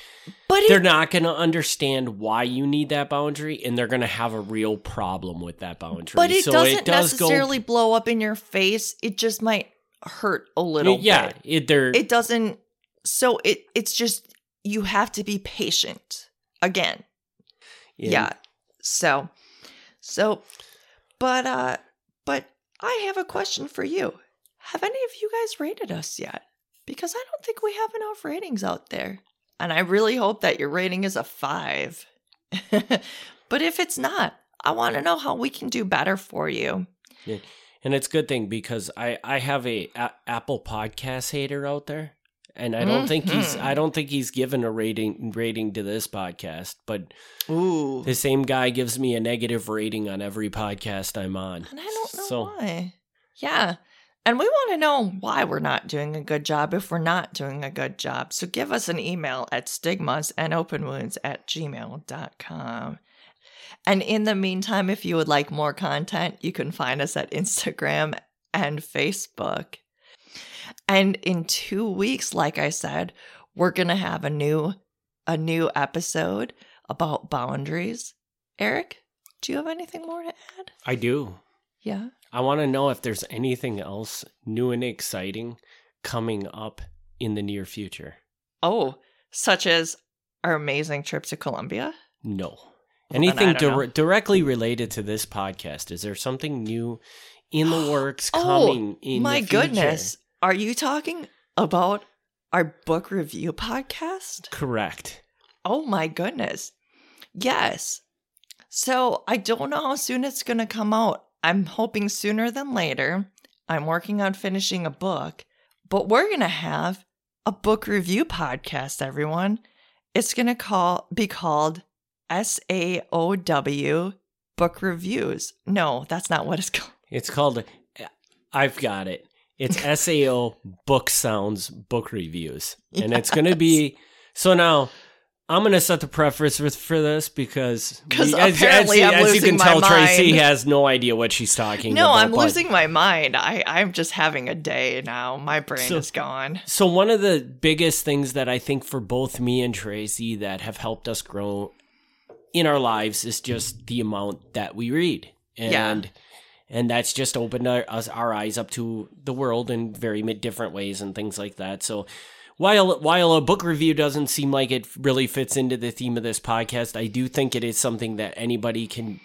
S1: But it,
S2: they're not going to understand why you need that boundary and they're going to have a real problem with that boundary
S1: but it
S2: so
S1: doesn't
S2: it does
S1: necessarily blow up in your face. It just might hurt a
S2: go
S1: little
S2: yeah
S1: bit.
S2: it they're
S1: It doesn't so it it's just you have to be patient. Again. Yeah. So so but uh but I have a question for you. Have any of you guys rated us yet? Because I don't think we have enough ratings out there. And I really hope that your rating is a 5. [laughs] but if it's not, I want to know how we can do better for you. Yeah.
S2: and it's a good thing because i i have a, a apple podcast hater out there and i don't think he's
S1: Mhm.
S2: i don't think he's given a rating rating to this podcast but
S1: Ooh.
S2: the same guy gives me a negative rating on every podcast i'm on
S1: And I don't know
S2: so
S1: why. Yeah. And we want to know why we're not doing a good job if we're not doing a good job. So give us an email at stigmas and open wounds at gmail.com. And in the meantime, if you would like more content, you can find us at Instagram and Facebook. And in two weeks, like I said, we're gonna have a new a new episode about boundaries. Eric, Do you have anything more to add?
S2: I do.
S1: Yeah.
S2: I want to know if there's anything else new and exciting coming up in the near future.
S1: Oh, such as our amazing trip to Colombia?
S2: No. Anything directly related to this podcast? Is there something new in the [gasps] works
S1: Oh,
S2: coming in
S1: My
S2: the future?
S1: goodness. Are you talking about our book review podcast?
S2: Correct.
S1: Oh my goodness. Yes. So I don't know how soon it's going to come out. I'm hoping sooner than later. I'm working on finishing a book, but we're going to have a book review podcast, everyone. It's going to call be called SAOW Book Reviews. No, that's not what it's [laughs] called.
S2: It's called. I've got it. It's [laughs] SAO Book Sounds Book Reviews, and it's going to be. So now, I'm going to set the preface with, for this because we- as,
S1: apparently
S2: as,
S1: I'm
S2: as you can tell, Tracy has no idea what she's talking
S1: No,
S2: about.
S1: I'm losing my mind. I, I'm just having a day now. My brain
S2: So-
S1: is gone.
S2: So one of the biggest things that I think for both me and Tracy that have helped us grow in our lives is just the amount that we read.
S1: Yeah.
S2: And that's just opened our, us our eyes up to the world in very different ways and things like that. So while while a book review doesn't seem like it really fits into the theme of this podcast, I do think it is something that anybody can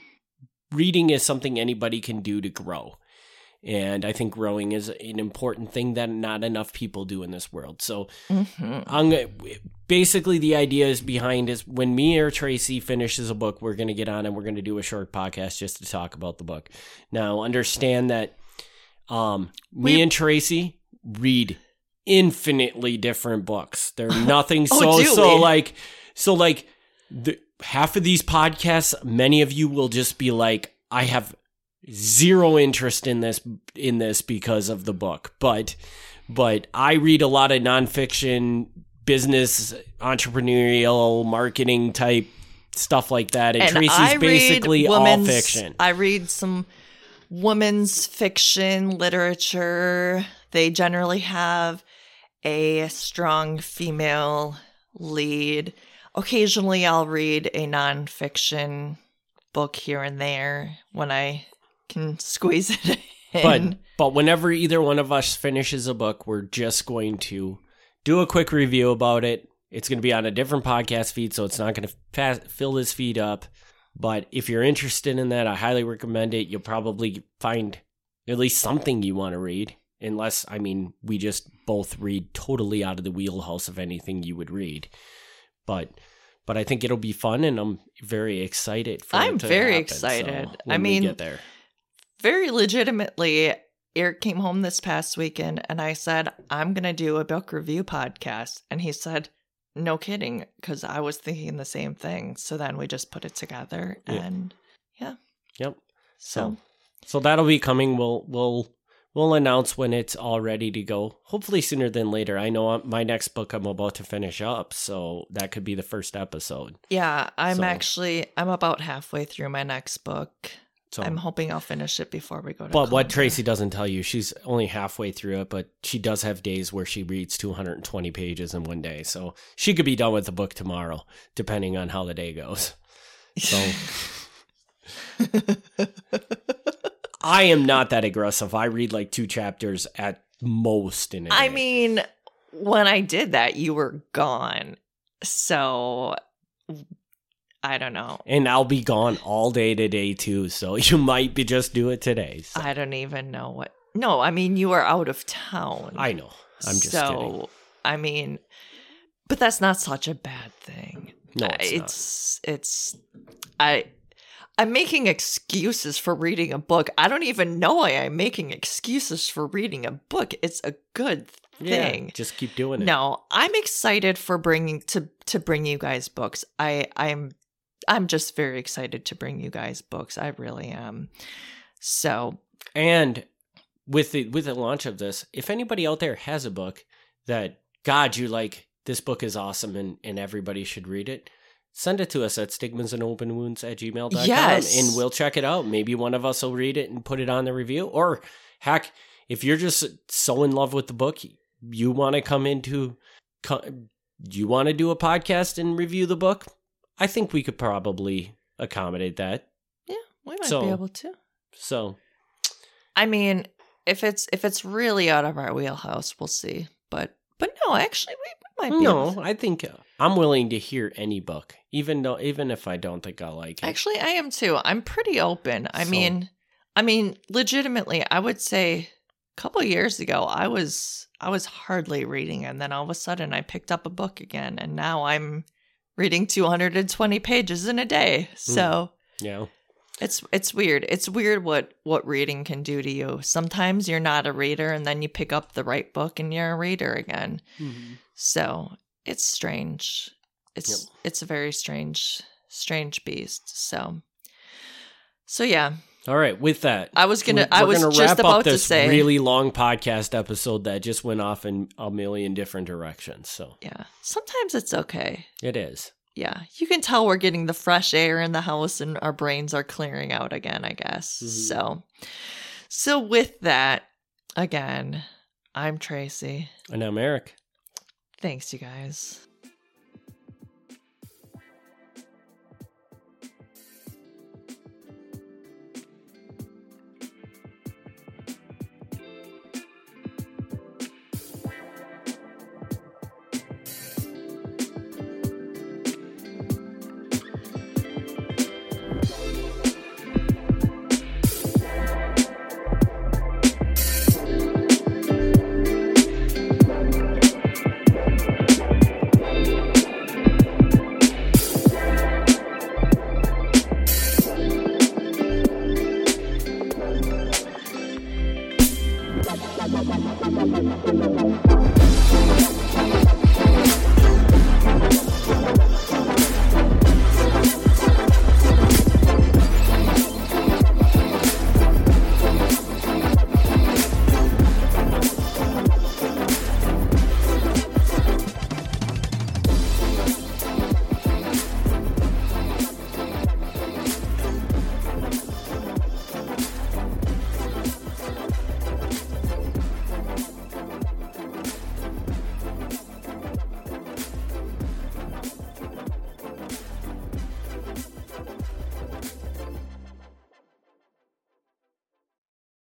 S2: reading is something anybody can do to grow. And I think growing is an important thing that not enough people do in this world. So
S1: hmm
S2: I'm gonna, basically the idea is behind is when me or Tracy finishes a book, we're gonna get on and we're gonna do a short podcast just to talk about the book. Now, understand that um, me
S1: We-
S2: and Tracy read infinitely different books. They're [laughs] nothing
S1: Oh,
S2: so so like so like the half of these podcasts, many of you will just be like, I have zero interest in this in this because of the book, but but I read a lot of nonfiction, business, entrepreneurial, marketing type stuff like that, and, Tracy's
S1: I read
S2: basically all fiction.
S1: I read some women's fiction literature. They generally have a strong female lead. Occasionally, I'll read a nonfiction book here and there when I can squeeze it in.
S2: But but whenever either one of us finishes a book, we're just going to do a quick review about it. It's going to be on a different podcast feed, so it's not going to fa- fill this feed up. But if you're interested in that, I highly recommend it. You'll probably find at least something you want to read. Unless, I mean, we just both read totally out of the wheelhouse of anything you would read. But but I think it'll be fun, and I'm very excited. For
S1: I'm very
S2: happen,
S1: excited.
S2: so
S1: I mean,
S2: get there.
S1: Very legitimately, Eric came home this past weekend and I said, I'm going to do a book review podcast. And he said, No kidding, because I was thinking the same thing. So then we just put it together and yeah.
S2: Yep.
S1: So,
S2: So so that'll be coming. We'll we'll we'll announce when it's all ready to go. Hopefully sooner than later. I know uh, my next book I'm about to finish up, so that could be the first episode.
S1: yeah, I'm
S2: So-
S1: actually, I'm about halfway through my next book.
S2: So
S1: I'm hoping I'll finish it before we go to
S2: but what Tracy doesn't tell you, she's only halfway through it, but she does have days where she reads 220 pages in one day. So she could be done with the book tomorrow, depending on how the day goes. So [laughs] I am not that aggressive. I read like two chapters at most in a day.
S1: I mean, when I did that, you were gone. So I don't know.
S2: and I'll be gone all day today too. So [laughs] you might be just do it today. So.
S1: I don't even know what. No, I mean you are out of town.
S2: I know. I'm just
S1: so,
S2: kidding.
S1: I mean, but that's not such a bad thing.
S2: No, it's,
S1: it's it's I I'm making excuses for reading a book. I don't even know why I'm making excuses for reading a book. It's a good
S2: Yeah,
S1: thing.
S2: just keep doing it.
S1: No, I'm excited for bringing to to bring you guys books. I I'm I'm just very excited to bring you guys books. I really am. So,
S2: And with the with the launch of this, if anybody out there has a book that God you like, this book is awesome and, and everybody should read it, send it to us at stigmas and open wounds at gmail.com
S1: Yes.
S2: and we'll check it out. Maybe one of us will read it and put it on the review. Or heck, if you're just so in love with the book, you want to come into you want to do a podcast and review the book, I think we could probably accommodate that.
S1: Yeah. We might
S2: So-
S1: be able to.
S2: So
S1: I mean, if it's if it's really out of our wheelhouse, we'll see. But but no, actually, we, we might be. able
S2: no, I think uh, I'm willing to hear any book, even though even if I don't think I'll like it.
S1: Actually, I am too. I'm pretty open. I
S2: So-
S1: mean, I mean, legitimately, I would say a couple years ago, I was I was hardly reading, and then all of a sudden, I picked up a book again, and now I'm reading 220 pages in a day. Hmm. So
S2: yeah.
S1: it's it's weird. It's weird what what reading can do to you. Sometimes you're not a reader, and then you pick up the right book, and you're a reader again. Mm-hmm. So it's strange. It's
S2: Yep.
S1: it's a very strange strange beast. So so yeah,
S2: All right. With that,
S1: I was gonna I was
S2: gonna
S1: just
S2: wrap
S1: about
S2: up
S1: to say
S2: really long podcast episode that just went off in a million different directions. So
S1: yeah. Sometimes it's okay.
S2: it is.
S1: Yeah, you can tell we're getting the fresh air in the house and our brains are clearing out again. I guess
S2: Mhm.
S1: so. So with that, again, I'm Tracy.
S2: And I'm Eric.
S1: Thanks, you guys.